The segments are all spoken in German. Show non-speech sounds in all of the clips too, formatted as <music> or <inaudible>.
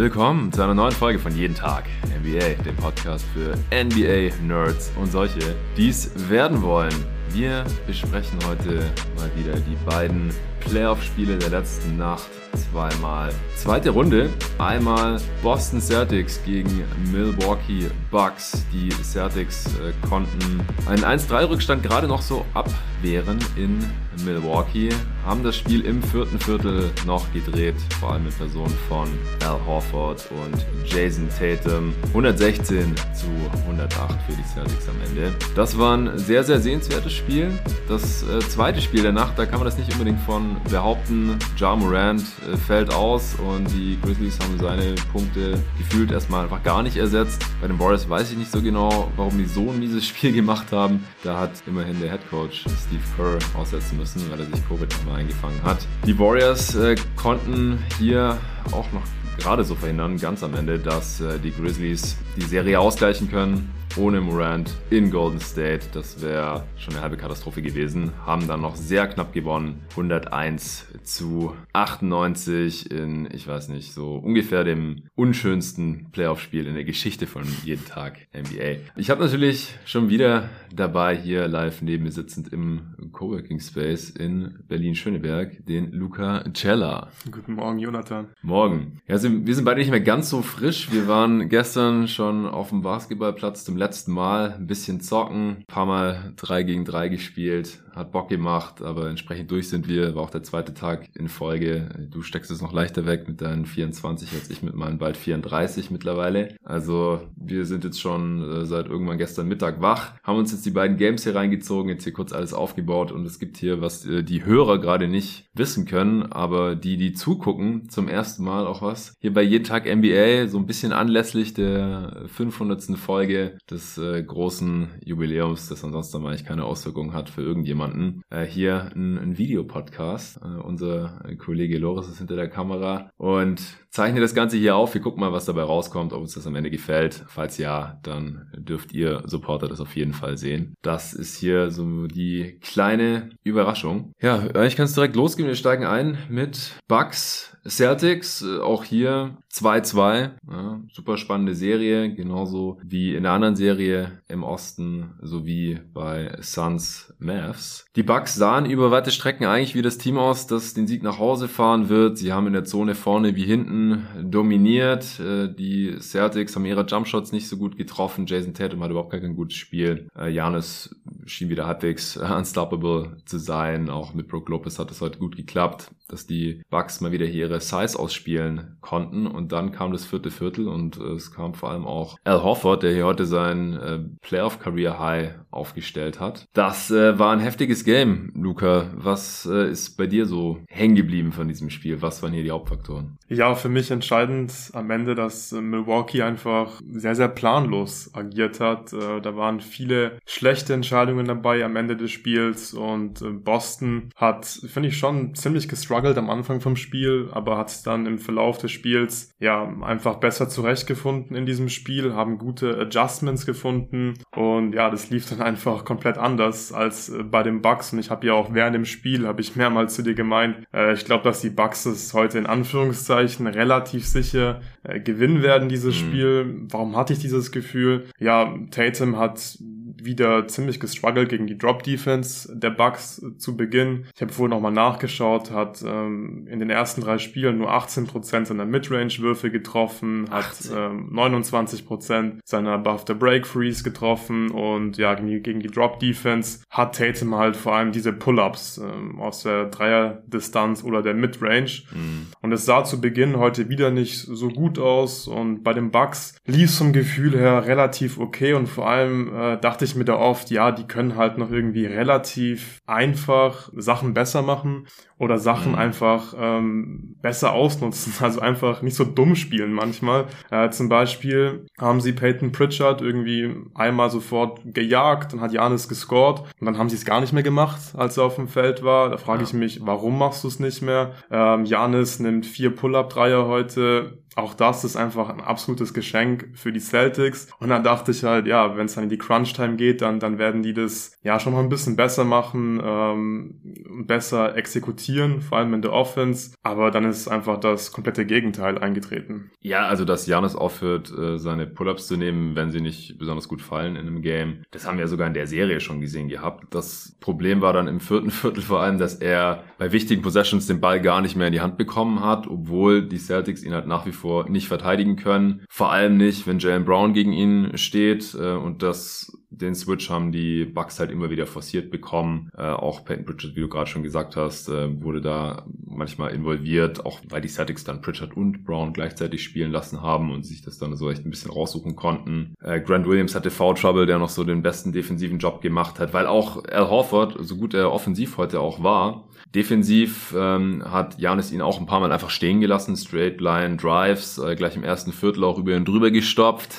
Willkommen zu einer neuen Folge von Jeden Tag NBA, dem Podcast für NBA-Nerds und solche, die es werden wollen. Wir besprechen heute mal wieder die beiden Playoff-Spiele der letzten Nacht zweimal. Zweite Runde, einmal Boston Celtics gegen Milwaukee Bucks. Die Celtics äh, konnten einen 1-3-Rückstand gerade noch so abwehren in Milwaukee, haben das Spiel im vierten Viertel noch gedreht, vor allem in Person von Al Horford und Jason Tatum. 116 zu 108 für die Celtics am Ende. Das war ein sehr, sehr sehenswertes Spiel. Das äh, zweite Spiel der Nacht, da kann man das nicht unbedingt von behaupten. Ja Morant äh, fällt aus und die Grizzlies haben seine Punkte gefühlt erstmal einfach gar nicht ersetzt. Bei den Warriors weiß ich nicht so genau, warum die so ein mieses Spiel <laughs> gemacht haben. Da hat immerhin der Head Coach Steve Kerr aussetzen müssen, weil er sich Covid nochmal eingefangen hat. Die Warriors äh, konnten hier auch noch gerade so verhindern, ganz am Ende, dass äh, die Grizzlies die Serie ausgleichen können ohne Morant in Golden State. Das wäre schon eine halbe Katastrophe gewesen. Haben dann noch sehr knapp gewonnen. 101 zu 98 in, ich weiß nicht, so ungefähr dem unschönsten Playoff-Spiel in der Geschichte von jeden Tag NBA. Ich habe natürlich schon wieder dabei hier live neben mir sitzend im Coworking Space in Berlin-Schöneberg den Luca Cella. Guten Morgen, Jonathan. Morgen. Ja, also wir sind beide nicht mehr ganz so frisch. Wir waren gestern schon auf dem Basketballplatz zum letzten Mal ein bisschen zocken, ein paar Mal drei gegen drei gespielt, hat Bock gemacht, aber entsprechend durch sind wir. War auch der zweite Tag in Folge. Du steckst es noch leichter weg mit deinen 24 als ich mit meinen bald 34 mittlerweile. Also wir sind jetzt schon äh, seit irgendwann gestern Mittag wach, haben uns jetzt die beiden Games hier reingezogen, jetzt hier kurz alles aufgebaut und es gibt hier, was äh, die Hörer gerade nicht wissen können, aber die, die zugucken, zum ersten Mal auch was. Hier bei Jeden Tag NBA, so ein bisschen anlässlich der 500. Folge des äh, großen Jubiläums, das ansonsten eigentlich keine Auswirkungen hat für irgendjemanden. Äh, hier ein, ein Videopodcast. Äh, unser Kollege Loris ist hinter der Kamera und zeichne das Ganze hier auf. Wir gucken mal, was dabei rauskommt, ob uns das am Ende gefällt. Falls ja, dann dürft ihr Supporter das auf jeden Fall sehen. Das ist hier so die kleine Überraschung. Ja, ich kann es direkt losgehen. Wir steigen ein mit Bugs Celtics, auch hier 2-2. Ja, super spannende Serie, genauso wie in der anderen Serie im Osten sowie bei Suns Mavs. Die Bucks sahen über weite Strecken eigentlich wie das Team aus, das den Sieg nach Hause fahren wird. Sie haben in der Zone vorne wie hinten dominiert. Äh, die Celtics haben ihre Jumpshots nicht so gut getroffen. Jason Tatum hat überhaupt kein gutes Spiel. Janis äh, schien wieder halbwegs <laughs> unstoppable zu sein. Auch mit Brook Lopez hat es heute gut geklappt, dass die Bucks mal wieder hier ihre Size ausspielen konnten. Und dann kam das vierte Viertel und es kam vor allem auch Al Hofford, der hier heute sein äh, Playoff-Career-High aufgestellt hat. Das war ein heftiges Game, Luca. Was ist bei dir so hängen geblieben von diesem Spiel? Was waren hier die Hauptfaktoren? Ja, für mich entscheidend am Ende, dass äh, Milwaukee einfach sehr, sehr planlos agiert hat. Äh, da waren viele schlechte Entscheidungen dabei am Ende des Spiels und Boston hat, finde ich, schon ziemlich gestruggelt am Anfang vom Spiel, aber hat es dann im Verlauf des Spiels ja einfach besser zurechtgefunden in diesem Spiel, haben gute Adjustments gefunden und ja, das lief dann <laughs> einfach komplett anders als äh, bei den Bucks und ich habe ja auch während dem Spiel habe ich mehrmals zu dir gemeint, äh, ich glaube, dass die Bucks es heute in Anführungszeichen relativ sicher äh, gewinnen werden dieses mhm. Spiel. Warum hatte ich dieses Gefühl? Ja, Tatum hat wieder ziemlich gestruggelt gegen die Drop-Defense der Bucks zu Beginn. Ich habe vorhin nochmal nachgeschaut, hat ähm, in den ersten drei Spielen nur 18% seiner Midrange-Würfe getroffen, hat ähm, 29% seiner Above-the-Break-Freeze getroffen und ja, gegen die, gegen die Drop-Defense hat Tatum halt vor allem diese Pull-Ups ähm, aus der Dreier-Distanz oder der Midrange. Mhm. Und es sah zu Beginn heute wieder nicht so gut aus und bei den Bucks lief es vom Gefühl her relativ okay und vor allem äh, dachte ich mir da oft, ja, die können halt noch irgendwie relativ einfach Sachen besser machen oder Sachen mhm. einfach ähm, besser ausnutzen, <laughs> also einfach nicht so dumm spielen manchmal. Äh, zum Beispiel haben sie Peyton Pritchard irgendwie einmal sofort gejagt, dann hat Janis gescored und dann haben sie es gar nicht mehr gemacht, als er auf dem Feld war. Da frage ich mich, warum machst du es nicht mehr? Ähm, Janis nimmt vier Pull-Up-Dreier heute, auch das ist einfach ein absolutes Geschenk für die Celtics. Und dann dachte ich halt, ja, wenn es dann in die Crunch-Time geht, dann, dann werden die das ja schon mal ein bisschen besser machen, ähm, besser exekutieren, vor allem in der Offense. Aber dann ist einfach das komplette Gegenteil eingetreten. Ja, also dass Janis aufhört, äh, seine Pull-ups zu nehmen, wenn sie nicht besonders gut fallen in einem Game, das haben wir sogar in der Serie schon gesehen gehabt. Das Problem war dann im vierten <laughs> Viertel vor allem, dass er bei wichtigen Possessions den Ball gar nicht mehr in die Hand bekommen hat, obwohl die Celtics ihn halt nach wie vor nicht verteidigen können. Vor allem nicht, wenn Jalen Brown gegen ihn steht äh, und das den Switch haben die Bucks halt immer wieder forciert bekommen. Äh, auch Peyton Pritchard, wie du gerade schon gesagt hast, äh, wurde da manchmal involviert, auch weil die Celtics dann Pritchard und Brown gleichzeitig spielen lassen haben und sich das dann so echt ein bisschen raussuchen konnten. Äh, Grant Williams hatte Foul Trouble, der noch so den besten defensiven Job gemacht hat, weil auch Al Horford, so gut er offensiv heute auch war, Defensiv ähm, hat Janis ihn auch ein paar Mal einfach stehen gelassen, Straight Line Drives, äh, gleich im ersten Viertel auch über ihn drüber gestopft.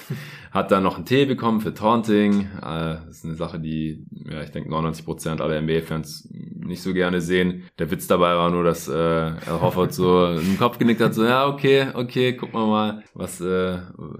Hat dann noch einen Tee bekommen für Taunting. Äh, das ist eine Sache, die, ja, ich denke 99% aller NBA-Fans nicht so gerne sehen. Der Witz dabei war nur, dass äh, Al Hoffert so <laughs> im Kopf genickt hat, so, ja, okay, okay, guck mal mal, was, äh,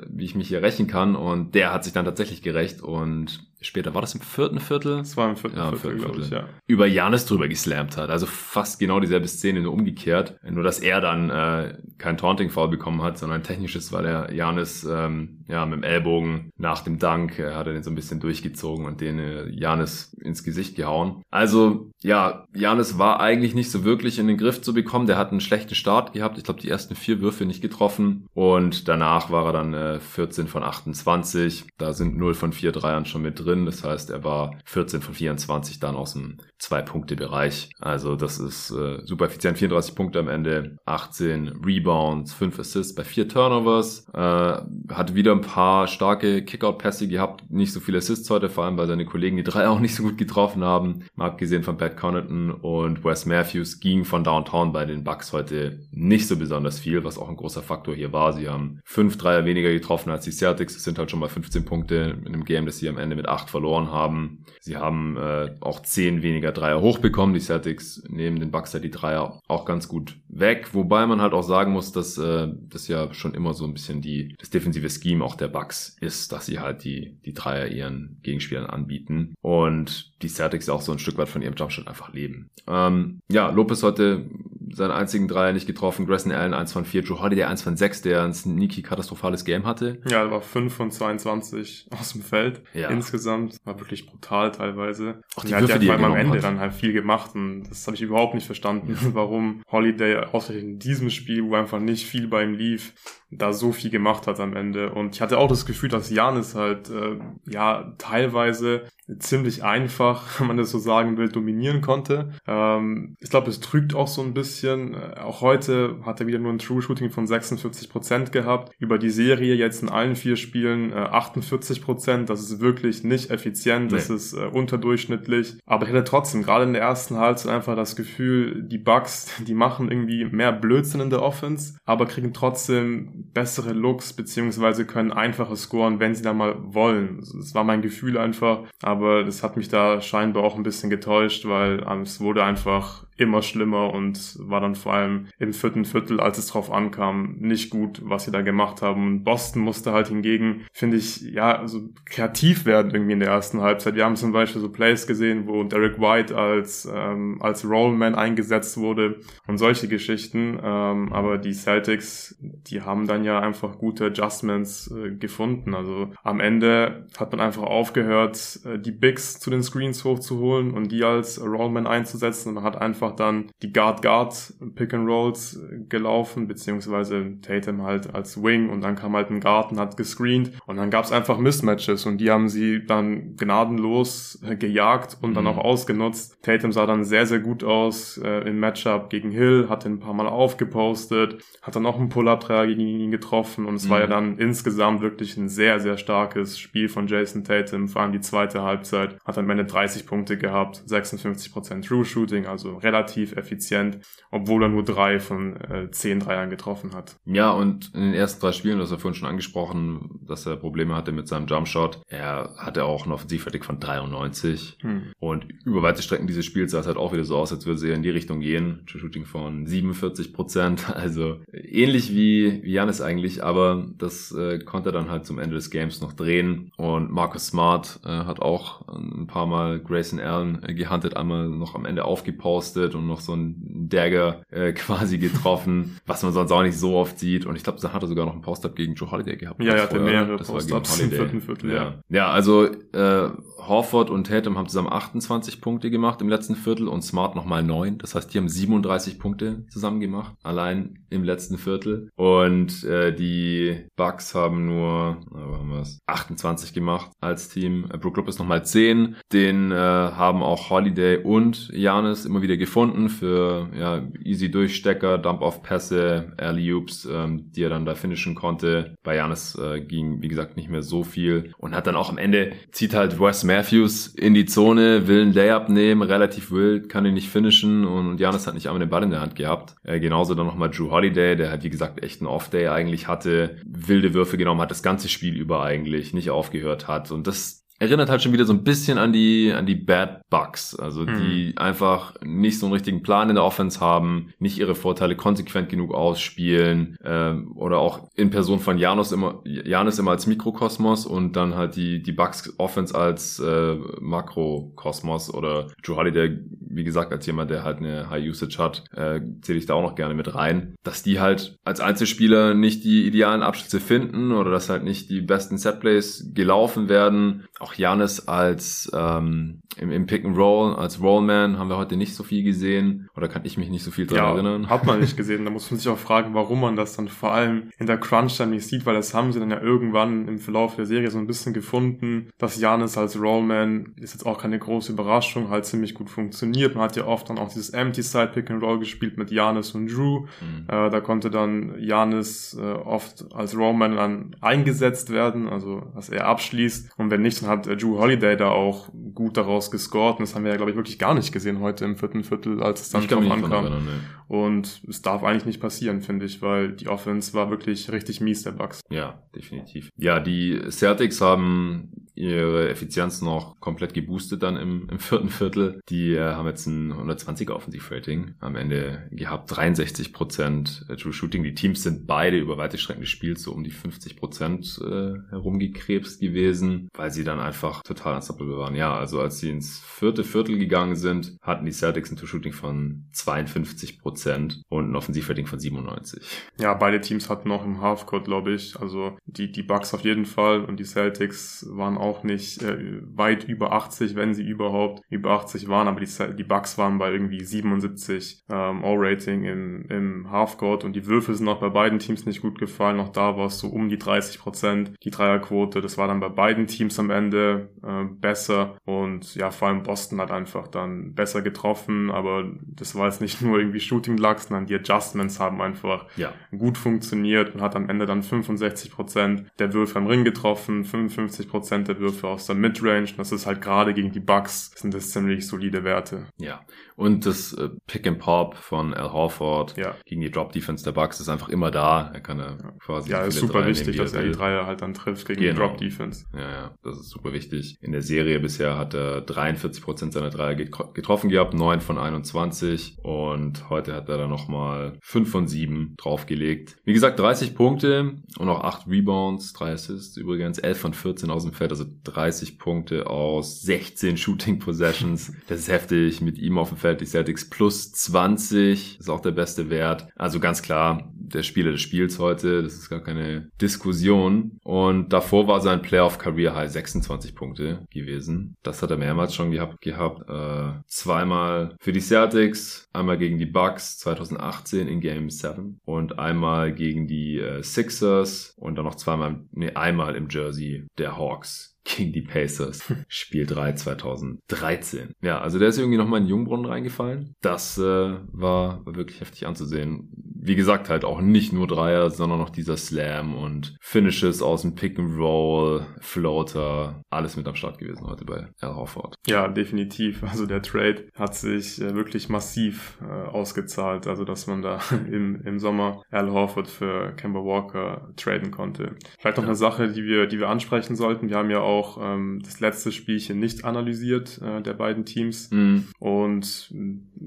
wie ich mich hier rächen kann. Und der hat sich dann tatsächlich gerecht und später, war das im vierten Viertel? Das war im vierten ja, Viertel, Viertel glaube ich, ja. Über Janis drüber geslammt hat. Also fast genau dieselbe Szene, nur umgekehrt. Nur, dass er dann äh, kein Taunting-Foul bekommen hat, sondern ein technisches, weil der Janis ähm, ja, mit dem Ellbogen nach dem Dank äh, hat er den so ein bisschen durchgezogen und den äh, Janis ins Gesicht gehauen. Also, ja, Janis war eigentlich nicht so wirklich in den Griff zu bekommen. Der hat einen schlechten Start gehabt. Ich glaube, die ersten vier Würfe nicht getroffen. Und danach war er dann äh, 14 von 28. Da sind 0 von 4 Dreiern schon mit drin drin. Das heißt, er war 14 von 24 dann aus dem Zwei-Punkte-Bereich. Also das ist äh, super effizient. 34 Punkte am Ende, 18 Rebounds, 5 Assists bei 4 Turnovers. Äh, hat wieder ein paar starke Kickout-Pässe gehabt. Nicht so viele Assists heute, vor allem weil seine Kollegen die drei <laughs> auch nicht so gut getroffen haben. Mal abgesehen von Pat Connaughton und Wes Matthews ging von Downtown bei den Bucks heute nicht so besonders viel, was auch ein großer Faktor hier war. Sie haben fünf Dreier weniger getroffen als die Celtics. Das sind halt schon mal 15 Punkte in einem Game, das sie am Ende mit 8 acht verloren haben. Sie haben äh, auch zehn weniger Dreier hochbekommen. Die Celtics nehmen den Bucks ja die Dreier auch ganz gut weg. Wobei man halt auch sagen muss, dass äh, das ja schon immer so ein bisschen die das defensive Scheme auch der Bucks ist, dass sie halt die die Dreier ihren Gegenspielern anbieten und die Celtics auch so ein Stück weit von ihrem Jumpshot einfach leben. Ähm, ja, Lopez heute seinen einzigen Dreier nicht getroffen. Grayson Allen 1 von 4, Drew Holiday 1 von 6, der ein sneaky katastrophales Game hatte. Ja, er war 5 von 22 <laughs> aus dem Feld. Ja. Insgesamt war wirklich brutal teilweise. Auch die Würfe, hat ja vor am Ende hat. dann halt viel gemacht und das habe ich überhaupt nicht verstanden, <laughs> warum Holiday ausgerechnet in diesem Spiel, wo einfach nicht viel bei ihm lief, da so viel gemacht hat am Ende. Und ich hatte auch das Gefühl, dass Janis halt äh, ja teilweise ziemlich einfach, <laughs> wenn man das so sagen will, dominieren konnte. Ähm, ich glaube, es trügt auch so ein bisschen. Äh, auch heute hat er wieder nur ein True Shooting von 46 Prozent gehabt. Über die Serie jetzt in allen vier Spielen äh, 48%. Prozent. Das ist wirklich nicht effizient, das nee. ist äh, unterdurchschnittlich. Aber ich hatte trotzdem gerade in der ersten Halbzeit einfach das Gefühl, die Bugs, die machen irgendwie mehr Blödsinn in der Offense, aber kriegen trotzdem bessere Looks beziehungsweise können einfacher scoren, wenn sie da mal wollen. Das war mein Gefühl einfach. Aber das hat mich da scheinbar auch ein bisschen getäuscht, weil ähm, es wurde einfach immer schlimmer und war dann vor allem im vierten Viertel, als es drauf ankam, nicht gut, was sie da gemacht haben. Und Boston musste halt hingegen, finde ich, ja, also kreativ werden irgendwie in der ersten Halbzeit. Wir haben zum Beispiel so Plays gesehen, wo Derek White als, ähm, als Rollman eingesetzt wurde und solche Geschichten. Ähm, aber die Celtics, die haben dann ja einfach gute Adjustments äh, gefunden. Also am Ende hat man einfach aufgehört, äh, die Bigs zu den Screens hochzuholen und die als Rollman einzusetzen. Und man hat einfach einfach dann die Guard-Guard Pick and Rolls gelaufen, beziehungsweise Tatum halt als Wing und dann kam halt ein Guard und hat gescreent und dann gab es einfach Mismatches und die haben sie dann gnadenlos gejagt und mhm. dann auch ausgenutzt. Tatum sah dann sehr, sehr gut aus äh, im Matchup gegen Hill, hat ihn ein paar Mal aufgepostet, hat dann auch einen Pull-Up-Dreier gegen ihn getroffen und es mhm. war ja mhm. dann insgesamt wirklich ein sehr, sehr starkes Spiel von Jason Tatum, vor allem die zweite Halbzeit, hat am Ende 30 Punkte gehabt, 56% True Shooting, also relativ relativ effizient, obwohl er nur drei von äh, zehn Dreiern getroffen hat. Ja, und in den ersten drei Spielen, das er vorhin schon angesprochen, dass er Probleme hatte mit seinem Jumpshot. Er hatte auch ein Offensivrating von 93 hm. und über weite Strecken dieses Spiels sah es halt auch wieder so aus, als würde eher in die Richtung gehen. Shooting von 47 Prozent, <laughs> also ähnlich wie Janis eigentlich, aber das äh, konnte er dann halt zum Ende des Games noch drehen und Marcus Smart äh, hat auch ein paar Mal Grayson Allen äh, gehuntet, einmal noch am Ende aufgepostet und noch so ein Dagger äh, <laughs> quasi getroffen, was man sonst auch nicht so oft sieht und ich glaube, da hat er sogar noch einen Post-Up gegen Joe Holiday gehabt. Ja, er hatte mehrere Post-Ups im vierten Viertel, ja. Ja, also äh, Horford und Tatum haben zusammen 28 Punkte gemacht im letzten Viertel und Smart nochmal 9. Das heißt, die haben 37 Punkte zusammen gemacht, allein im letzten Viertel. Und äh, die Bucks haben nur äh, haben wir's, 28 gemacht als Team. Brook Lopez nochmal 10. Den äh, haben auch Holiday und Janis immer wieder gefunden für ja, easy Durchstecker, Dump-Off-Pässe, Alley-Oops, ähm, die er dann da finishen konnte. Bei Janis äh, ging, wie gesagt, nicht mehr so viel und hat dann auch am Ende zieht halt Wes Matthews in die Zone, will ein Layup nehmen, relativ wild, kann ihn nicht finishen und Janis hat nicht einmal den Ball in der Hand gehabt. Äh, genauso dann nochmal Drew Holiday, der halt wie gesagt echt einen Off-Day eigentlich hatte, wilde Würfe genommen hat, das ganze Spiel über eigentlich nicht aufgehört hat und das erinnert halt schon wieder so ein bisschen an die an die Bad Bugs, also mhm. die einfach nicht so einen richtigen Plan in der Offense haben, nicht ihre Vorteile konsequent genug ausspielen ähm, oder auch in Person von Janus immer Janus immer als Mikrokosmos und dann halt die die Bugs Offense als äh, Makrokosmos oder Drew Holiday wie gesagt als jemand, der halt eine High Usage hat, äh, zähle ich da auch noch gerne mit rein, dass die halt als Einzelspieler nicht die idealen Abschlüsse finden oder dass halt nicht die besten Setplays gelaufen werden. Auch Janis als ähm, im, im Pick and Roll, als Rollman haben wir heute nicht so viel gesehen oder kann ich mich nicht so viel dran ja, erinnern. Hat man nicht <laughs> gesehen. Da muss man sich auch fragen, warum man das dann vor allem in der Crunch dann nicht sieht, weil das haben sie dann ja irgendwann im Verlauf der Serie so ein bisschen gefunden, dass Janis als Rollman ist jetzt auch keine große Überraschung, halt ziemlich gut funktioniert. Man hat ja oft dann auch dieses Empty Side Pick and Roll gespielt mit Janis und Drew. Mhm. Äh, da konnte dann Janis äh, oft als Rollman dann eingesetzt werden, also dass er abschließt und wenn nicht, dann hat hat äh, Drew Holiday da auch gut daraus gescored. Und das haben wir ja, glaube ich, wirklich gar nicht gesehen heute im vierten Viertel, als es dann drauf ankam. Erinnern, nee. Und es darf eigentlich nicht passieren, finde ich, weil die Offense war wirklich richtig mies, der Bucks. Ja, definitiv. Ja, die Celtics haben ihre Effizienz noch komplett geboostet dann im, im vierten Viertel. Die äh, haben jetzt ein 120er Offensivrating am Ende gehabt, 63 Prozent äh, True Shooting. Die Teams sind beide über weite Strecken des Spiels so um die 50 Prozent äh, herumgekrebst gewesen, weil sie dann einfach total unstoppable waren. Ja, also als sie ins vierte Viertel gegangen sind, hatten die Celtics ein True Shooting von 52 Prozent und ein Offensivrating von 97. Ja, beide Teams hatten noch im Halfcourt, glaube ich. Also die, die Bucks auf jeden Fall und die Celtics waren auch nicht äh, weit über 80, wenn sie überhaupt über 80 waren, aber die, die Bucks waren bei irgendwie 77 ähm, All-Rating im, im Halfcourt und die Würfe sind auch bei beiden Teams nicht gut gefallen. Auch da war es so um die 30 Prozent, die Dreierquote. Das war dann bei beiden Teams am Ende äh, besser und ja, vor allem Boston hat einfach dann besser getroffen, aber das war jetzt nicht nur irgendwie Shooting Luck, sondern die Adjustments haben einfach ja. gut funktioniert und hat am Ende dann 65 Prozent der Würfe am Ring getroffen, 55 Prozent der Würfe aus der Midrange. Das ist halt gerade gegen die Bucks sind das ziemlich solide Werte. Ja. Und das äh, Pick and Pop von Al Horford ja. gegen die Drop Defense der Bucks ist einfach immer da. Er kann ja quasi. Ja, ist super wichtig, dass er die Dreier halt dann trifft gegen genau. die Drop Defense. Ja, ja, das ist super wichtig. In der Serie bisher hat er 43 Prozent seiner Dreier getroffen gehabt, 9 von 21 und heute hat er dann nochmal 5 von 7 draufgelegt. Wie gesagt, 30 Punkte und auch 8 Rebounds, 3 Assists übrigens, 11 von 14 aus dem Feld, also 30 Punkte aus 16 Shooting Possessions. Das ist heftig. Mit ihm auf dem Feld die Celtics plus 20. ist auch der beste Wert. Also ganz klar, der Spieler des Spiels heute. Das ist gar keine Diskussion. Und davor war sein Playoff Career High 26 Punkte gewesen. Das hat er mehrmals schon gehabt. gehabt. Äh, zweimal für die Celtics, einmal gegen die Bucks 2018 in Game 7 und einmal gegen die äh, Sixers und dann noch zweimal, nee, einmal im Jersey der Hawks gegen die Pacers. <laughs> Spiel 3 2013. Ja, also der ist irgendwie nochmal in den Jungbrunnen reingefallen. Das äh, war, war wirklich heftig anzusehen. Wie gesagt, halt auch nicht nur Dreier, sondern noch dieser Slam und Finishes aus dem Pick and Roll, Floater, alles mit am Start gewesen heute bei Al Horford. Ja, definitiv. Also der Trade hat sich äh, wirklich massiv äh, ausgezahlt. Also dass man da <laughs> im, im Sommer Al Horford für Kemba Walker traden konnte. Vielleicht noch eine Sache, die wir, die wir ansprechen sollten. Wir haben ja auch ähm, das letzte Spielchen nicht analysiert äh, der beiden Teams. Mhm. Und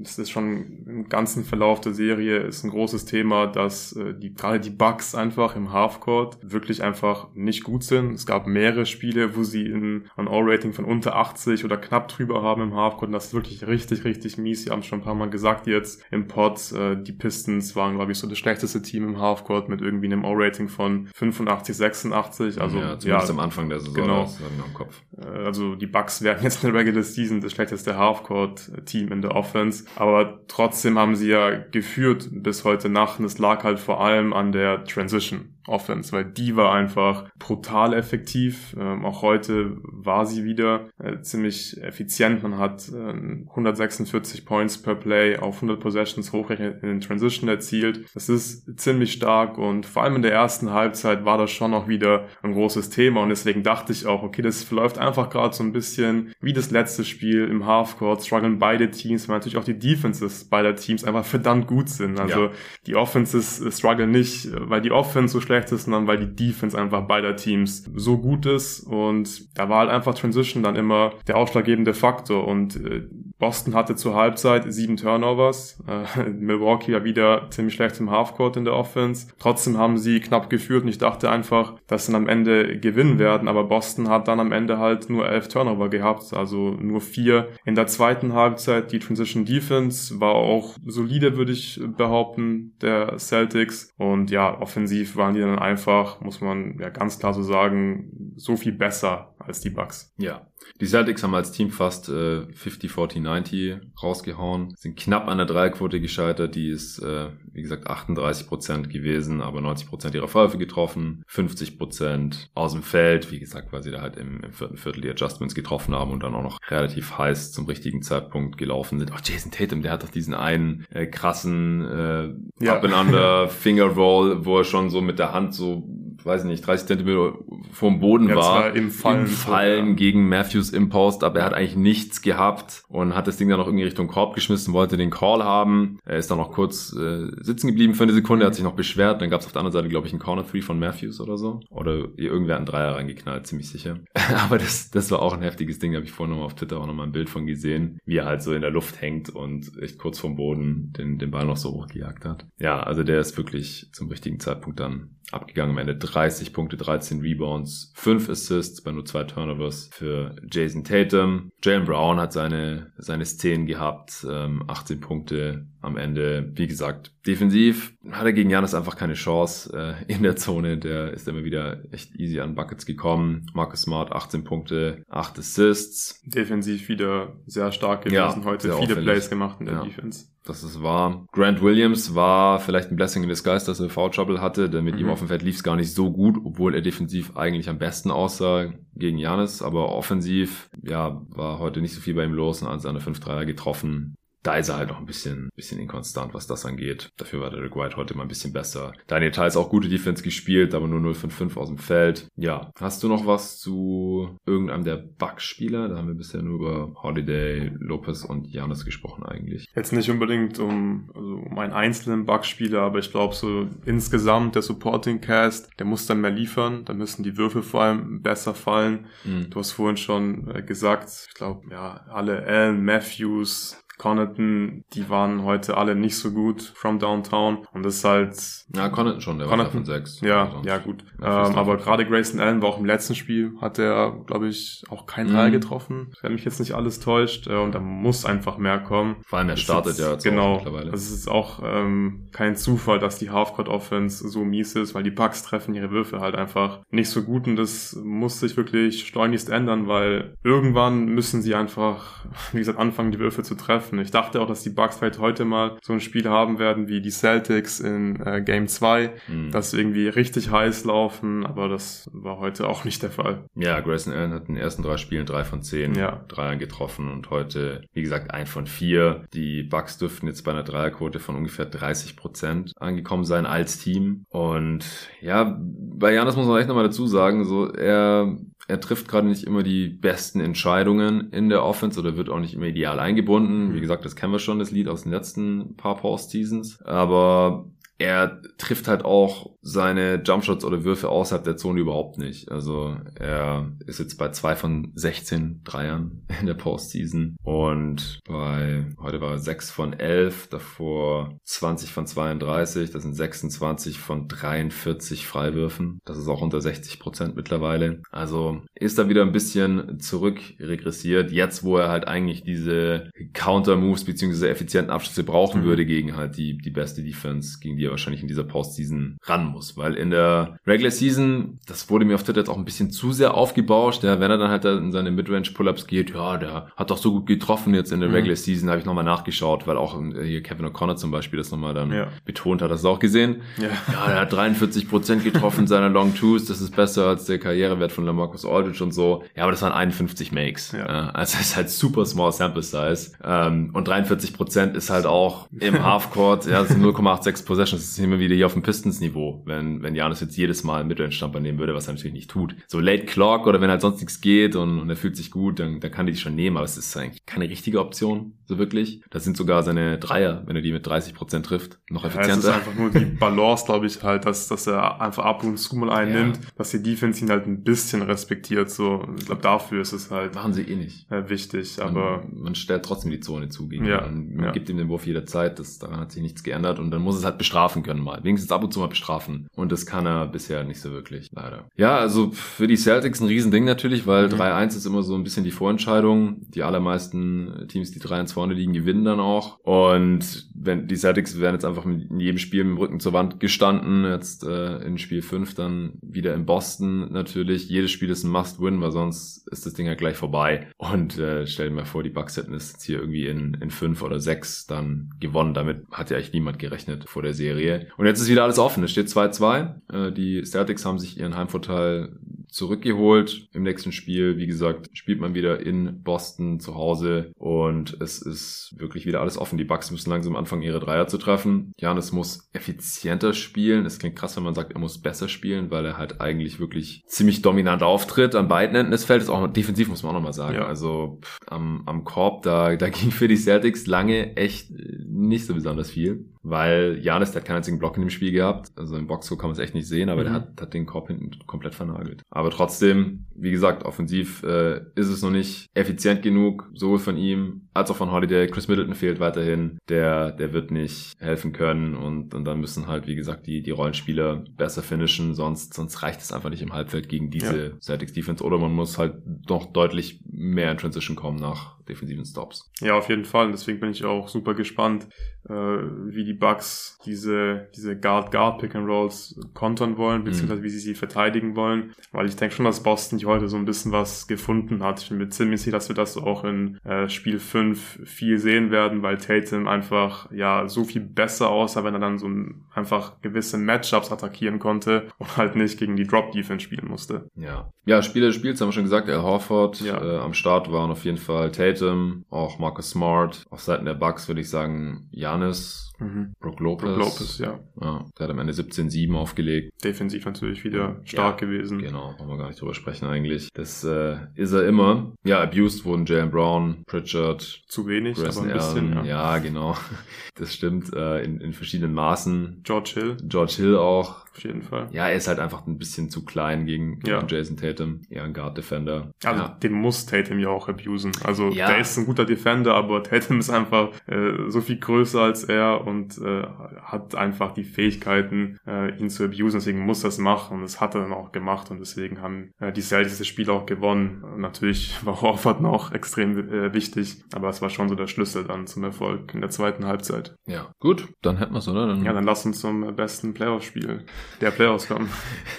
es ist schon im ganzen Verlauf der Serie ist ein großes Thema, dass äh, die gerade die Bugs einfach im Halfcourt wirklich einfach nicht gut sind. Es gab mehrere Spiele, wo sie in, ein All-Rating von unter 80 oder knapp drüber haben im Halfcourt. Und das ist wirklich richtig, richtig mies. Sie haben es schon ein paar Mal gesagt jetzt im Pod. Äh, die Pistons waren, glaube ich, so das schlechteste Team im Halfcourt mit irgendwie einem All-Rating von 85, 86. Also ja, zumindest ja, am Anfang der Saison. Genau. Kopf. Äh, also die Bucks werden jetzt in der Regular Season das schlechteste Halfcourt-Team in der Offense. Aber trotzdem haben sie ja geführt bis heute Nacht. Und es lag halt vor allem an der Transition. Offense, weil die war einfach brutal effektiv. Ähm, auch heute war sie wieder äh, ziemlich effizient. Man hat äh, 146 Points per Play auf 100 Possessions hochrechnen in den Transition erzielt. Das ist ziemlich stark und vor allem in der ersten Halbzeit war das schon noch wieder ein großes Thema und deswegen dachte ich auch, okay, das verläuft einfach gerade so ein bisschen wie das letzte Spiel im Halfcourt. Struggeln beide Teams, weil natürlich auch die Defenses beider Teams einfach verdammt gut sind. Also ja. die Offenses strugglen nicht, weil die Offense so schlecht schlechtesten dann, weil die Defense einfach beider Teams so gut ist. Und da war halt einfach Transition dann immer der ausschlaggebende Faktor. Und äh, Boston hatte zur Halbzeit sieben Turnovers, äh, <laughs> Milwaukee war wieder ziemlich schlecht im Halfcourt in der Offense. Trotzdem haben sie knapp geführt und ich dachte einfach, dass sie dann am Ende gewinnen werden, aber Boston hat dann am Ende halt nur elf Turnover gehabt, also nur vier in der zweiten Halbzeit. Die Transition Defense war auch solide, würde ich behaupten, der Celtics und ja, offensiv waren die dann einfach, muss man ja ganz klar so sagen, so viel besser als die Bucks. Ja, die Celtics haben als Team fast äh, 50, 40, 90 rausgehauen, sind knapp an der Dreierquote gescheitert, die ist, äh, wie gesagt, 38 Prozent gewesen, aber 90 Prozent ihrer Freiwürfe getroffen, 50 Prozent aus dem Feld, wie gesagt, weil sie da halt im, im vierten Viertel die Adjustments getroffen haben und dann auch noch relativ heiß zum richtigen Zeitpunkt gelaufen sind. Auch Jason Tatum, der hat doch diesen einen äh, krassen äh, ja. Up-and-Under Finger Roll, wo er schon so mit der Hand so weiß nicht, 30 Zentimeter vom Boden ja, war, war, im Fallen, im Fallen ja. gegen Matthews im Post, aber er hat eigentlich nichts gehabt und hat das Ding dann noch irgendwie Richtung Korb geschmissen, wollte den Call haben. Er ist dann noch kurz äh, sitzen geblieben für eine Sekunde, hat sich noch beschwert. Dann gab es auf der anderen Seite, glaube ich, einen Corner Three von Matthews oder so. Oder irgendwer hat einen Dreier reingeknallt, ziemlich sicher. <laughs> aber das, das war auch ein heftiges Ding, da habe ich vorhin noch auf Twitter auch noch mal ein Bild von gesehen, wie er halt so in der Luft hängt und echt kurz vom Boden den, den Ball noch so hochgejagt hat. Ja, also der ist wirklich zum richtigen Zeitpunkt dann abgegangen. Am Ende 30 Punkte, 13 Rebounds, 5 Assists bei nur zwei Turnovers für Jason Tatum. Jalen Brown hat seine, seine Szenen gehabt, ähm, 18 Punkte am Ende. Wie gesagt, defensiv hat er gegen Janis einfach keine Chance äh, in der Zone. Der ist immer wieder echt easy an Buckets gekommen. Marcus Smart 18 Punkte, 8 Assists. Defensiv wieder sehr stark gewesen. Ja, Heute viele auffällig. Plays gemacht in der ja. Defense das ist wahr. Grant Williams war vielleicht ein Blessing in disguise, dass er Foul Trouble hatte, denn mit mhm. ihm auf dem Feld lief es gar nicht so gut, obwohl er defensiv eigentlich am besten aussah gegen Janis, aber offensiv, ja, war heute nicht so viel bei ihm los und an seine 5-3er getroffen da ist er halt noch ein bisschen, bisschen inkonstant, was das angeht. Dafür war Derek White heute mal ein bisschen besser. Daniel Theiss auch gute Defense gespielt, aber nur 0-5-5 aus dem Feld. Ja, hast du noch was zu irgendeinem der Bucks-Spieler? Da haben wir bisher nur über Holiday, Lopez und Janis gesprochen eigentlich. Jetzt nicht unbedingt um, also um einen einzelnen Bucks-Spieler, aber ich glaube so insgesamt der Supporting Cast, der muss dann mehr liefern. Da müssen die Würfel vor allem besser fallen. Mhm. Du hast vorhin schon äh, gesagt, ich glaube, ja, alle Allen, Matthews, Connaughton, die waren heute alle nicht so gut from Downtown und das ist halt... Ja, Connaughton schon, der Connaughton, war von sechs. Ja, ja gut. Ähm, aber gerade Grayson Allen war auch im letzten Spiel, hat er, glaube ich, auch kein Dreier mhm. getroffen, wenn mich jetzt nicht alles täuscht äh, und da muss einfach mehr kommen. Vor allem, er startet ja jetzt genau, mittlerweile. Das ist auch ähm, kein Zufall, dass die Halfcourt-Offense so mies ist, weil die Bucks treffen ihre Würfe halt einfach nicht so gut und das muss sich wirklich schleunigst ändern, weil irgendwann müssen sie einfach, <laughs> wie gesagt, anfangen, die Würfe zu treffen treffen. Ich dachte auch, dass die Bucks vielleicht heute mal so ein Spiel haben werden wie die Celtics in äh, Game 2, mhm. dass irgendwie richtig heiß laufen, aber das war heute auch nicht der Fall. Ja, Grayson Allen hat in den ersten drei Spielen drei von zehn ja. Dreiern getroffen und heute, wie gesagt, ein von vier. Die Bucks dürften jetzt bei einer Dreierquote von ungefähr 30 Prozent angekommen sein als Team. Und ja, bei Janis muss man echt nochmal dazu sagen, so er er trifft gerade nicht immer die besten Entscheidungen in der Offense oder wird auch nicht immer ideal eingebunden. Wie gesagt, das kennen wir schon, das Lied aus den letzten paar Postseasons. Aber er trifft halt auch seine Jumpshots oder Würfe außerhalb der Zone überhaupt nicht. Also er ist jetzt bei zwei von 16 Dreiern <laughs> in der Postseason und bei, heute war er 6 von 11, davor 20 von 32, das sind 26 von 43 Freiwürfen. Das ist auch unter 60 Prozent mittlerweile. Also ist da wieder ein bisschen zurückregressiert, jetzt wo er halt eigentlich diese Counter-Moves beziehungsweise effizienten Abschlüsse brauchen mhm. würde gegen halt die, die beste Defense, gegen die die er wahrscheinlich in dieser Postseason ran muss. Weil in der Regular Season, das wurde mir auf Twitter jetzt auch ein bisschen zu sehr aufgebauscht, ja, wenn er dann halt in seine Midrange Pull-Ups geht, ja, der hat doch so gut getroffen jetzt in der mhm. Regular Season, habe ich nochmal nachgeschaut, weil auch äh, hier Kevin O'Connor zum Beispiel das nochmal dann ja. betont hat, hast du auch gesehen? Ja, ja der hat 43 Prozent getroffen in <laughs> seiner Long Twos, das ist besser als der Karrierewert von Lamarcus Aldridge und so. Ja, aber das waren 51 Makes. Ja. ja also das ist halt super small sample size. Ähm, und 43 Prozent ist halt auch im <laughs> Halfcourt, ja, das sind 0,86 Possession das sind wir wieder hier auf dem Pistons-Niveau, wenn, wenn Janis jetzt jedes Mal einen Midrange-Stamper nehmen würde, was er natürlich nicht tut. So Late Clock oder wenn halt sonst nichts geht und, und er fühlt sich gut, dann, dann kann er die schon nehmen, aber es ist eigentlich keine richtige Option, so wirklich. Das sind sogar seine Dreier, wenn er die mit 30 Prozent trifft, noch effizienter. Ja, es ist einfach nur die Balance, glaube ich, halt, dass, dass er einfach ab und zu mal einnimmt, ja. dass die Defense ihn halt ein bisschen respektiert, so. Ich glaube, dafür ist es halt. Machen sie eh nicht. Wichtig, aber. Man, man stellt trotzdem die Zone zu gegen ja, ihn. Man ja. gibt ihm den Wurf jederzeit, das, daran hat sich nichts geändert und dann muss es halt bestrafen können mal. Wenigstens ab und zu mal bestrafen. Und das kann er bisher nicht so wirklich, leider. Ja, also für die Celtics ein Riesending natürlich, weil mhm. 3-1 ist immer so ein bisschen die Vorentscheidung. Die allermeisten Teams, die 3-1 vorne liegen, gewinnen dann auch. Und wenn die Celtics werden jetzt einfach in jedem Spiel mit dem Rücken zur Wand gestanden. Jetzt äh, in Spiel 5 dann wieder in Boston natürlich. Jedes Spiel ist ein Must-Win, weil sonst ist das Ding ja gleich vorbei. Und äh, stell dir mal vor, die Bucks hätten es jetzt hier irgendwie in, in 5 oder 6 dann gewonnen. Damit hat ja eigentlich niemand gerechnet vor der Serie. Und jetzt ist wieder alles offen. Es steht 2-2. Äh, die Celtics haben sich ihren Heimvorteil zurückgeholt. Im nächsten Spiel, wie gesagt, spielt man wieder in Boston zu Hause und es ist wirklich wieder alles offen. Die Bucks müssen langsam anfangen, ihre Dreier zu treffen. Janis muss effizienter spielen. Es klingt krass, wenn man sagt, er muss besser spielen, weil er halt eigentlich wirklich ziemlich dominant auftritt an beiden Enden des Feldes. Auch defensiv muss man auch nochmal sagen. Ja. Also pff, am, am Korb, da, da <laughs> ging für die Celtics lange echt nicht so besonders viel weil Janis, der hat keinen einzigen Block in dem Spiel gehabt. Also im Boxscore kann man es echt nicht sehen, aber mhm. der hat, hat den Korb hinten komplett vernagelt. Aber trotzdem, wie gesagt, offensiv äh, ist es noch nicht effizient genug, sowohl von ihm als auch von Holiday. Chris Middleton fehlt weiterhin. Der, der wird nicht helfen können und, und dann müssen halt, wie gesagt, die, die Rollenspieler besser finishen, sonst, sonst reicht es einfach nicht im Halbfeld gegen diese ja. Celtics Defense oder man muss halt noch deutlich mehr in Transition kommen nach defensiven Stops. Ja, auf jeden Fall. Und deswegen bin ich auch super gespannt, äh, wie die Bucks diese, diese Guard-Guard-Pick-and-Rolls kontern wollen, beziehungsweise mhm. wie sie sie verteidigen wollen. Weil ich denke schon, dass Boston hier heute so ein bisschen was gefunden hat. Ich bin mir ziemlich sicher, dass wir das auch in äh, Spiel 5 viel sehen werden, weil Tatum einfach ja so viel besser aussah, wenn er dann so ein, einfach gewisse Matchups attackieren konnte und halt nicht gegen die Drop-Defense spielen musste. Ja. Ja, Spieler des Spiels haben wir schon gesagt, Al Horford ja. äh, am Start waren auf jeden Fall Tatum, auch Marcus Smart. Auf Seiten der Bucks würde ich sagen, Janis Mhm. Brook Lopez. Brook Lopez, ja. ja. Der hat am Ende 17-7 aufgelegt. Defensiv natürlich wieder stark ja, gewesen. Genau, wollen wir gar nicht drüber sprechen eigentlich. Das äh, ist er immer. Ja, abused wurden Jalen Brown, Pritchard. Zu wenig, Grayson aber ein bisschen. Ja. ja, genau. <laughs> Das stimmt. Äh, in, in verschiedenen Maßen. George Hill. George Hill auch auf jeden Fall. Ja, er ist halt einfach ein bisschen zu klein gegen, gegen ja. Jason Tatum. Eher ein Guard Defender. Also ja. den muss Tatum ja auch abusen. Also ja. der ist ein guter Defender, aber Tatum ist einfach äh, so viel größer als er und äh, hat einfach die Fähigkeiten, äh, ihn zu abusen. Deswegen muss er es machen und das hat er dann auch gemacht und deswegen haben äh, die Celtics das Spiel auch gewonnen. Und natürlich <laughs> war Horford noch extrem äh, wichtig, aber es war schon so der Schlüssel dann zum Erfolg in der zweiten Halbzeit. Ja, gut, dann hätten wir es, oder? Dann ja, dann lass uns zum besten Playoff spielen der Playoffs kommen.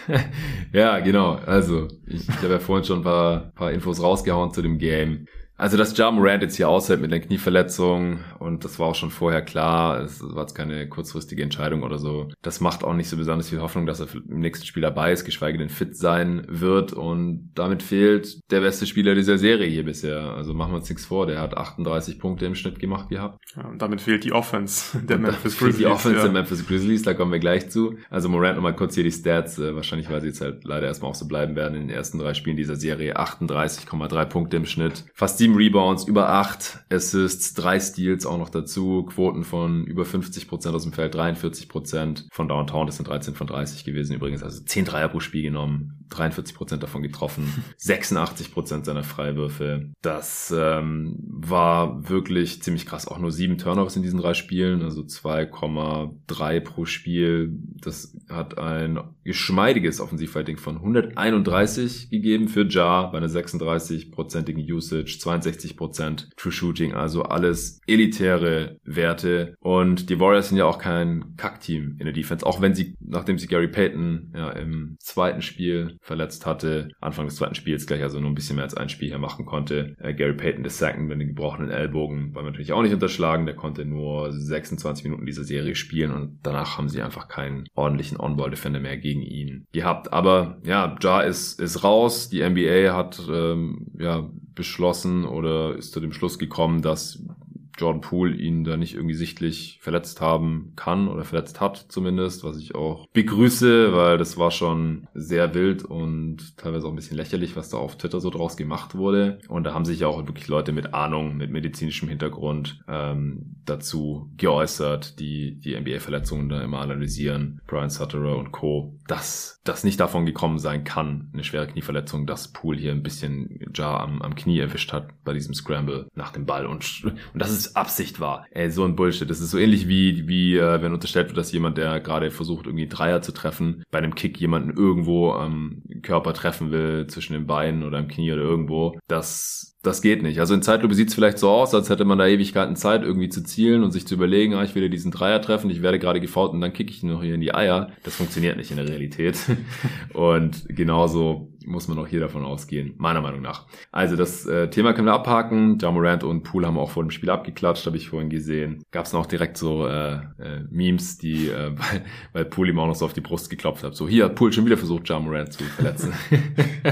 <laughs> ja, genau. Also, ich, ich habe ja vorhin schon ein paar, paar Infos rausgehauen zu dem Game. Also, dass Ja Morant jetzt hier aushält mit der Knieverletzung und das war auch schon vorher klar, es war jetzt keine kurzfristige Entscheidung oder so. Das macht auch nicht so besonders viel Hoffnung, dass er im nächsten Spiel dabei ist, geschweige denn fit sein wird und damit fehlt der beste Spieler dieser Serie hier bisher. Also machen wir uns nichts vor, der hat 38 Punkte im Schnitt gemacht gehabt. Ja, und damit fehlt die Offense der und Memphis Grizzlies. Die Offense ja. der Memphis Grizzlies, da kommen wir gleich zu. Also Morant nochmal kurz hier die Stats, äh, wahrscheinlich weil sie jetzt halt leider erstmal auch so bleiben werden in den ersten drei Spielen dieser Serie. 38,3 Punkte im Schnitt, fast sieben Rebounds, über acht Assists, drei Steals auch noch dazu, Quoten von über 50 Prozent aus dem Feld, 43 Prozent von Downtown, das sind 13 von 30 gewesen übrigens, also 10 Dreier pro Spiel genommen, 43 Prozent davon getroffen, <laughs> 86 Prozent seiner Freiwürfe. Das ähm, war wirklich ziemlich krass, auch nur sieben Turnovers in diesen drei Spielen, also 2,3 pro Spiel. Das hat ein geschmeidiges Offensivrating von 131 gegeben für Ja bei einer 36-prozentigen Usage, 62 Prozent True Shooting, also alles elitäre Werte. Und die Warriors sind ja auch kein Kackteam in der Defense, auch wenn sie, nachdem sie Gary Payton ja im zweiten Spiel verletzt hatte, Anfang des zweiten Spiels gleich also nur ein bisschen mehr als ein Spiel hier machen konnte. Äh, Gary Payton II mit den gebrochenen Ellbogen war natürlich auch nicht unterschlagen, der konnte nur 26 Minuten dieser Serie spielen und danach haben sie einfach keinen ordentlichen On-Ball-Defender mehr gegen ihn gehabt. Aber ja, Ja ist, ist raus, die NBA hat ähm, ja beschlossen oder ist zu dem Schluss gekommen, dass Jordan Poole ihn da nicht irgendwie sichtlich verletzt haben kann oder verletzt hat zumindest, was ich auch begrüße, weil das war schon sehr wild und teilweise auch ein bisschen lächerlich, was da auf Twitter so draus gemacht wurde. Und da haben sich ja auch wirklich Leute mit Ahnung, mit medizinischem Hintergrund ähm, dazu geäußert, die die NBA-Verletzungen da immer analysieren, Brian Sutterer und Co., dass das nicht davon gekommen sein kann, eine schwere Knieverletzung, dass Poole hier ein bisschen Jar am, am Knie erwischt hat bei diesem Scramble nach dem Ball und, und das ist Absicht war. Ey, so ein Bullshit. Das ist so ähnlich wie, wie äh, wenn unterstellt wird, dass jemand, der gerade versucht, irgendwie Dreier zu treffen, bei einem Kick jemanden irgendwo am Körper treffen will, zwischen den Beinen oder am Knie oder irgendwo. Das das geht nicht. Also in Zeitlupe sieht es vielleicht so aus, als hätte man da Ewigkeiten Zeit, irgendwie zu zielen und sich zu überlegen, ah, ich will ja diesen Dreier treffen, ich werde gerade gefault und dann kicke ich ihn noch hier in die Eier. Das funktioniert nicht in der Realität. <laughs> und genauso muss man auch hier davon ausgehen, meiner Meinung nach. Also das äh, Thema können wir abhaken. Jamorant und Pool haben auch vor dem Spiel abgeklatscht, habe ich vorhin gesehen. Gab es noch direkt so äh, äh, Memes, die, äh, <laughs> weil, weil Pool ihm auch noch so auf die Brust geklopft hat. So, hier hat Pool schon wieder versucht, Jamorant zu verletzen.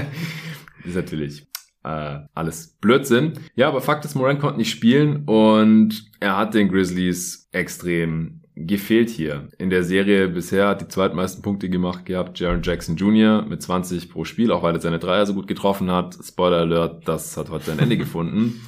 <laughs> ist natürlich äh, alles Blödsinn. Ja, aber Fakt ist, Moran konnte nicht spielen und er hat den Grizzlies extrem gefehlt hier. In der Serie bisher hat die zweitmeisten Punkte gemacht gehabt Jaron Jackson Jr. mit 20 pro Spiel, auch weil er seine Dreier so gut getroffen hat. Spoiler Alert, das hat heute sein Ende gefunden.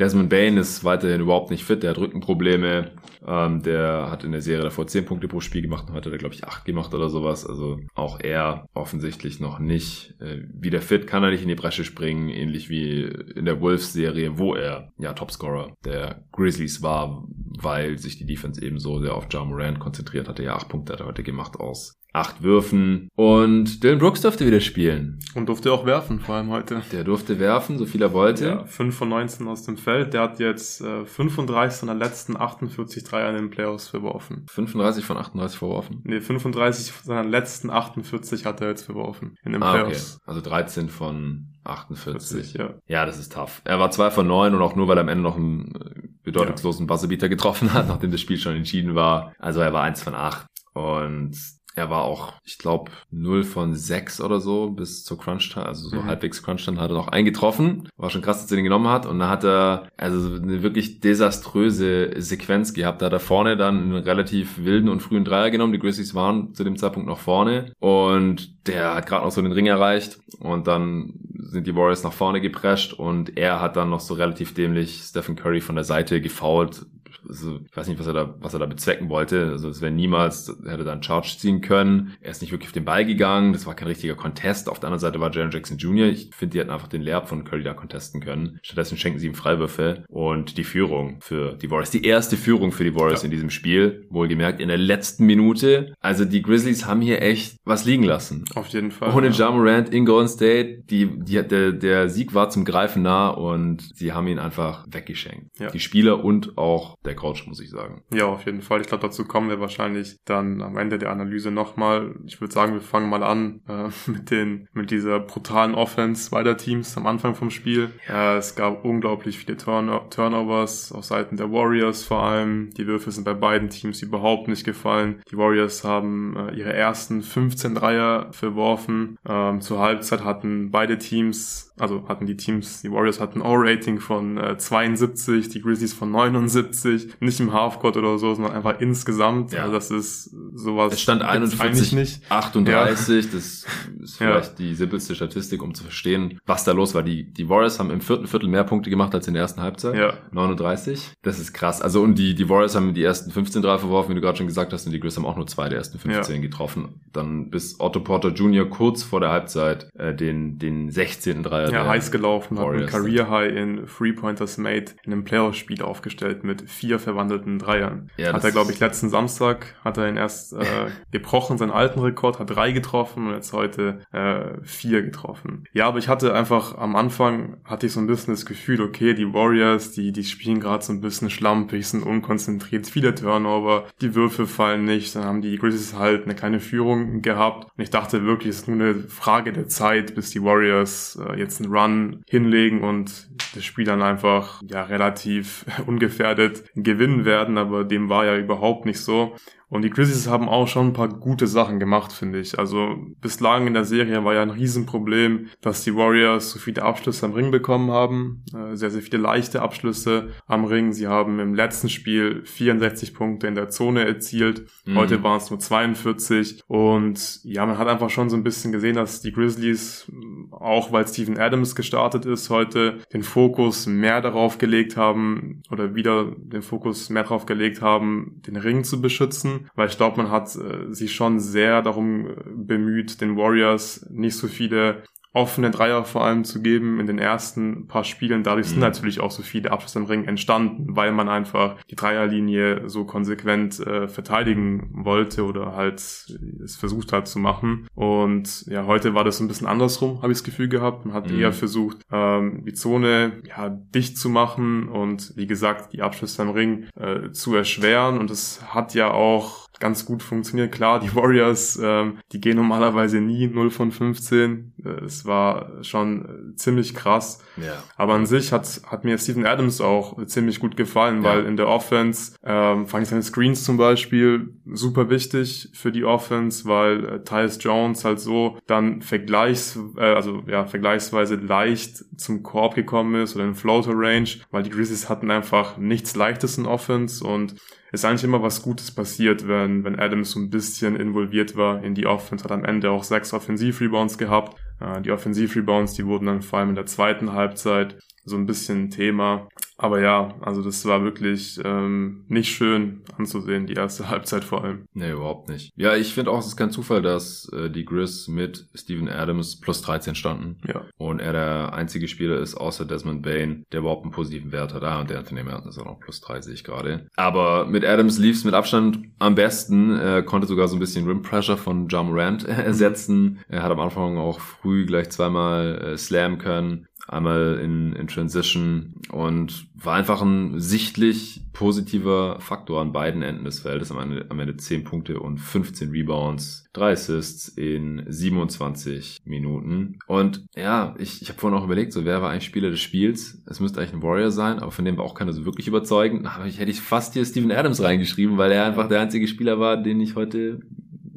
Desmond Bain ist weiterhin überhaupt nicht fit, der hat Rückenprobleme. Ähm, der hat in der Serie davor 10 Punkte pro Spiel gemacht und heute hat er, glaube ich, 8 gemacht oder sowas. Also auch er offensichtlich noch nicht äh, wieder fit, kann er nicht in die Bresche springen, ähnlich wie in der Wolves-Serie, wo er ja Topscorer der Grizzlies war, weil sich die Defense eben so sehr auf John Morant konzentriert hatte. Ja, 8 Punkte hat er heute gemacht aus acht Würfen. Und Dylan Brooks durfte wieder spielen. Und durfte auch werfen, vor allem heute. Der durfte werfen, so viel er wollte. Ja, 5 von 19 aus dem Feld. Der hat jetzt äh, 35 von der letzten 48 Dreier in den Playoffs verworfen. 35 von 38 verworfen? Nee, 35 von seiner letzten 48 hat er jetzt verworfen in den ah, Playoffs. Okay. Also 13 von 48. 40, ja. ja, das ist tough. Er war 2 von 9 und auch nur, weil er am Ende noch einen äh, bedeutungslosen ja. Buzzerbeater getroffen hat, <laughs> nachdem das Spiel schon entschieden war. Also er war 1 von 8. Und er war auch, ich glaube, 0 von 6 oder so bis zur Crunch-Time, also so mhm. halbwegs Crunch-Time hat er noch eingetroffen. War schon krass, dass er den genommen hat. Und dann hat er also eine wirklich desaströse Sequenz gehabt. Da hat er vorne dann einen relativ wilden und frühen Dreier genommen. Die Grizzlies waren zu dem Zeitpunkt noch vorne. Und der hat gerade noch so den Ring erreicht. Und dann sind die Warriors nach vorne geprescht. Und er hat dann noch so relativ dämlich Stephen Curry von der Seite gefoult also ich weiß nicht, was er da, was er da bezwecken wollte. Also es wäre niemals, hätte da einen Charge ziehen können. Er ist nicht wirklich auf den Ball gegangen. Das war kein richtiger Contest. Auf der anderen Seite war Jaron Jackson Jr. Ich finde, die hätten einfach den Lehrab von Curry da contesten können. Stattdessen schenken sie ihm Freiwürfe und die Führung für die Warriors. Die erste Führung für die Warriors ja. in diesem Spiel. Wohlgemerkt in der letzten Minute. Also die Grizzlies haben hier echt was liegen lassen. Auf jeden Fall. Ohne ja. Morant in Golden State. Die, die, der, der Sieg war zum Greifen nah und sie haben ihn einfach weggeschenkt. Ja. Die Spieler und auch der Couch, muss ich sagen. Ja, auf jeden Fall. Ich glaube, dazu kommen wir wahrscheinlich dann am Ende der Analyse nochmal. Ich würde sagen, wir fangen mal an äh, <laughs> mit den mit dieser brutalen Offense beider Teams am Anfang vom Spiel. Ja, es gab unglaublich viele Turn Turnovers auf Seiten der Warriors vor allem. Die Würfe sind bei beiden Teams überhaupt nicht gefallen. Die Warriors haben äh, ihre ersten 15 Dreier verworfen. Ähm, zur Halbzeit hatten beide Teams, also hatten die Teams, die Warriors hatten O-Rating von äh, 72, die Grizzlies von 79, nicht im Halfcourt oder so, sondern einfach insgesamt. Ja. Also das ist sowas. Es stand 41, nicht. 38, ja. das ist <laughs> vielleicht ja. die simpelste Statistik, um zu verstehen, was da los war. Die, die Warriors haben im vierten Viertel mehr Punkte gemacht als in der ersten Halbzeit. Ja. 39. Das ist krass. Also und die, die Warriors haben die ersten 15 Dreier verworfen, wie du gerade schon gesagt hast, und die Grizzlies haben auch nur zwei der ersten 15 ja. getroffen. Dann bis Otto Porter Jr. kurz vor der Halbzeit äh, den, den 16. Dreier. Ja, heiß gelaufen, Warriors. hat ein Career High in Three Pointers Made in einem Playoff-Spiel aufgestellt mit vier verwandelten Dreiern. Ja, hat er, glaube ich, letzten Samstag hat er ihn erst <laughs> äh, gebrochen, seinen alten Rekord, hat drei getroffen und jetzt heute äh, vier getroffen. Ja, aber ich hatte einfach am Anfang hatte ich so ein bisschen das Gefühl, okay, die Warriors, die, die spielen gerade so ein bisschen schlampig, sind unkonzentriert, viele Turnover, die Würfe fallen nicht, dann haben die Grizzlies halt eine kleine Führung gehabt und ich dachte wirklich, es ist nur eine Frage der Zeit, bis die Warriors äh, jetzt einen Run hinlegen und das Spiel dann einfach ja relativ <laughs> ungefährdet gewinnen werden, aber dem war ja überhaupt nicht so. Und die Grizzlies haben auch schon ein paar gute Sachen gemacht, finde ich. Also bislang in der Serie war ja ein Riesenproblem, dass die Warriors so viele Abschlüsse am Ring bekommen haben. Äh, sehr, sehr viele leichte Abschlüsse am Ring. Sie haben im letzten Spiel 64 Punkte in der Zone erzielt. Mhm. Heute waren es nur 42. Und ja, man hat einfach schon so ein bisschen gesehen, dass die Grizzlies, auch weil Steven Adams gestartet ist, heute den Fokus mehr darauf gelegt haben oder wieder den Fokus mehr darauf gelegt haben, den Ring zu beschützen weil ich glaube, man hat äh, sich schon sehr darum äh, bemüht, den Warriors nicht so viele offene Dreier vor allem zu geben in den ersten paar Spielen. Dadurch mhm. sind natürlich auch so viele Abschlüsse im Ring entstanden, weil man einfach die Dreierlinie so konsequent äh, verteidigen wollte oder halt es versucht hat zu machen. Und ja, heute war das ein bisschen andersrum, habe ich das Gefühl gehabt. Man hat mhm. eher versucht, ähm, die Zone ja dicht zu machen und wie gesagt, die Abschlüsse im Ring äh, zu erschweren. Und es hat ja auch ganz gut funktioniert. Klar, die Warriors, ähm, die gehen normalerweise nie 0 von 15. Äh, es war schon ziemlich krass. Ja. Aber an sich hat, hat mir Steven Adams auch ziemlich gut gefallen, weil in der Offense ähm, fand ich seine Screens zum Beispiel super wichtig für die Offense, weil äh, Tyus Jones halt so dann vergleichs, äh, also ja, vergleichsweise leicht zum Korb gekommen ist oder in Floater Range, weil die Grizzlies hatten einfach nichts Leichtes in Offense und ist eigentlich immer was Gutes passiert, wenn, wenn Adams so ein bisschen involviert war in die Offense, hat am Ende auch sechs Offensiv-Rebounds gehabt. Äh, die Offensiv-Rebounds, die wurden dann vor allem in der zweiten Halbzeit so ein bisschen Thema. Aber ja, also das war wirklich ähm, nicht schön anzusehen, die erste <laughs> Halbzeit vor allem. Nee, überhaupt nicht. Ja, ich finde auch, es ist kein Zufall, dass äh, die Grizz mit Steven Adams plus 13 standen. Ja. Und er der einzige Spieler ist, außer Desmond Bain, der überhaupt einen positiven Wert hat. Ah, und der Anthony Merton ist auch noch plus 3, sehe ich gerade. Aber mit Adams lief es mit Abstand am besten. Er konnte sogar so ein bisschen Rim Pressure von John Rand <laughs> ersetzen. Er hat am Anfang auch früh gleich zweimal äh, slam können einmal in, in Transition und war einfach ein sichtlich positiver Faktor an beiden Enden des Feldes. Am Ende, am Ende 10 Punkte und 15 Rebounds, 3 Assists in 27 Minuten. Und ja, ich, ich habe vorhin auch überlegt, so wer war eigentlich Spieler des Spiels? Es müsste eigentlich ein Warrior sein, aber von dem war auch keiner so wirklich überzeugend. Aber ich hätte ich fast hier Steven Adams reingeschrieben, weil er einfach der einzige Spieler war, den ich heute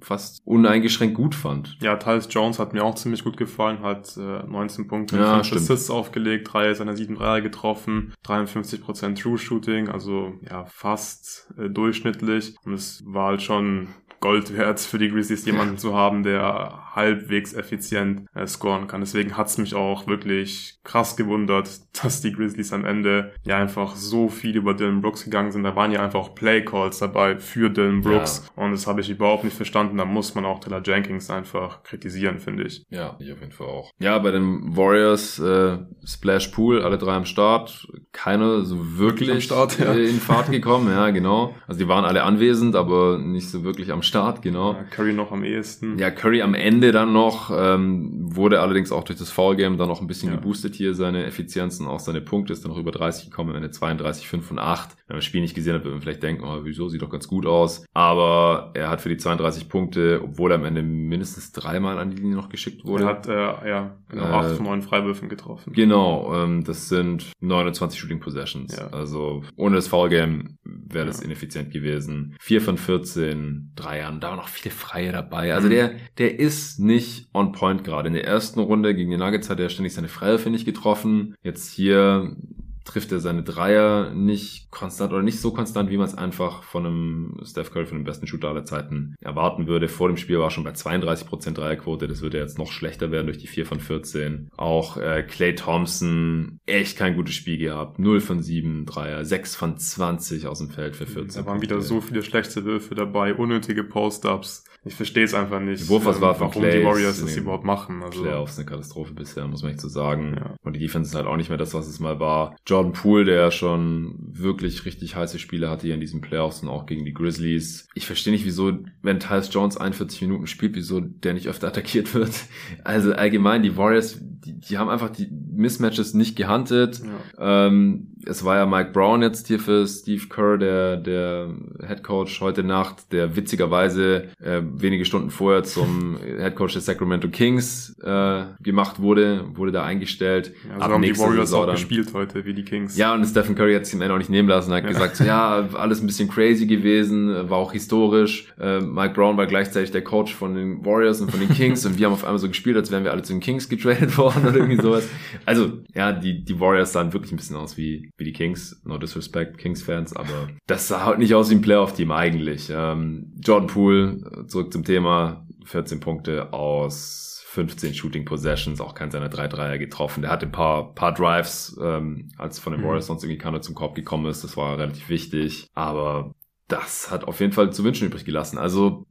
fast uneingeschränkt gut fand. Ja, Tyus Jones hat mir auch ziemlich gut gefallen, hat äh, 19 Punkte, ja, 5 Assists aufgelegt, drei seiner sieben Dreier getroffen, 53% True Shooting, also ja, fast äh, durchschnittlich. Und es war halt schon Gold wert für die Grizzlies, jemanden zu haben, der halbwegs effizient äh, scoren kann. Deswegen hat's mich auch wirklich krass gewundert, <laughs> dass die Grizzlies am Ende ja einfach so viel über Dylan Brooks gegangen sind. Da waren ja einfach auch Play Calls dabei für Dylan Brooks ja. und das habe ich überhaupt nicht verstanden. Da muss man auch Taylor Jenkins einfach kritisieren, finde ich. Ja, ich auf jeden Fall auch. Ja, bei den Warriors äh, Splash Pool, alle drei am Start, keiner so wirklich, wirklich Start, ja. in Fahrt gekommen. ja, genau. Also die waren alle anwesend, aber nicht so wirklich am Start, genau. Ja, Curry noch am ehesten. Ja, Curry am Ende Ende dann noch, ähm, wurde allerdings auch durch das Foul-Game dann noch ein bisschen Ja. geboostet hier, seine Effizienzen, auch seine Punkte, ist dann noch über 30 gekommen, Ende 32, 5 und 8. Wenn man das Spiel nicht gesehen hat, wird man vielleicht denken, oh, wieso, sieht doch ganz gut aus. Aber er hat für die 32 Punkte, obwohl er am Ende mindestens dreimal an die Linie noch geschickt wurde. Er hat, äh, ja, genau, Äh, acht von neun Freiwürfen getroffen. Genau, ähm, das sind 29 Shooting Possessions. Ja. Also ohne das Foul-Game wäre das Ja. ineffizient gewesen. 4 von 14 Dreiern, da waren noch viele Freie dabei. Also Mhm. der, der ist nicht on point gerade. In der ersten Runde gegen die Nuggets hat er ständig seine Freie, finde ich, getroffen. Jetzt hier trifft er seine Dreier nicht konstant oder nicht so konstant, wie man es einfach von einem Steph Curry, von dem besten Shooter aller Zeiten erwarten würde. Vor dem Spiel war er schon bei 32% Dreierquote. Das wird ja jetzt noch schlechter werden durch die 4 von 14. Auch äh, Clay Thompson, echt kein gutes Spiel gehabt. 0 von 7 Dreier, 6 von 20 aus dem Feld für 14. Da waren wieder so viele schlechte Würfe dabei, unnötige Post-Ups. Ich verstehe es einfach nicht, Die Wurfauswahl von warum Clay die Warriors das überhaupt machen. Also, Playoffs eine Katastrophe bisher, muss man echt so sagen. Ja. Und die Defense ist halt auch nicht mehr das, was es mal war. Jordan Poole, der schon wirklich richtig heiße Spiele hatte hier in diesen Playoffs und auch gegen die Grizzlies. Ich verstehe nicht, wieso, wenn Tyus Jones 41 Minuten spielt, wieso der nicht öfter attackiert wird. <laughs> Also allgemein, die Warriors, die, die haben einfach die Mismatches nicht gehuntet. ja. Ähm, es war ja Mike Brown jetzt hier für Steve Kerr, der, der Head Coach heute Nacht, der witzigerweise äh, wenige Stunden vorher zum Head Coach der Sacramento Kings äh, gemacht wurde, wurde da eingestellt. Ja, Ab so haben die Warriors Saison auch dann- gespielt heute, wie die Kings. Ja, und Stephen Curry hat es ihm auch nicht nehmen lassen, hat Ja. gesagt, so, ja, alles ein bisschen crazy gewesen, war auch historisch. Äh, Mike Brown war gleichzeitig der Coach von den Warriors und von den Kings und wir haben auf einmal so gespielt, als wären wir alle zu den Kings getradet <laughs> worden oder irgendwie sowas. Also, ja, die, die Warriors sahen wirklich ein bisschen aus wie, wie die Kings. No disrespect, Kings-Fans, aber das sah halt nicht aus wie ein Playoff-Team eigentlich. Ähm, Jordan Poole, äh, zurück zum Thema, 14 Punkte aus 15 Shooting Possessions, auch kein seiner drei Dreier getroffen. Der hatte ein paar, paar Drives, ähm, als von den Mhm. Warriors sonst irgendwie keiner zum Korb gekommen ist. Das war relativ wichtig. Aber das hat auf jeden Fall zu wünschen übrig gelassen. Also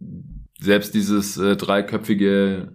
selbst dieses äh, dreiköpfige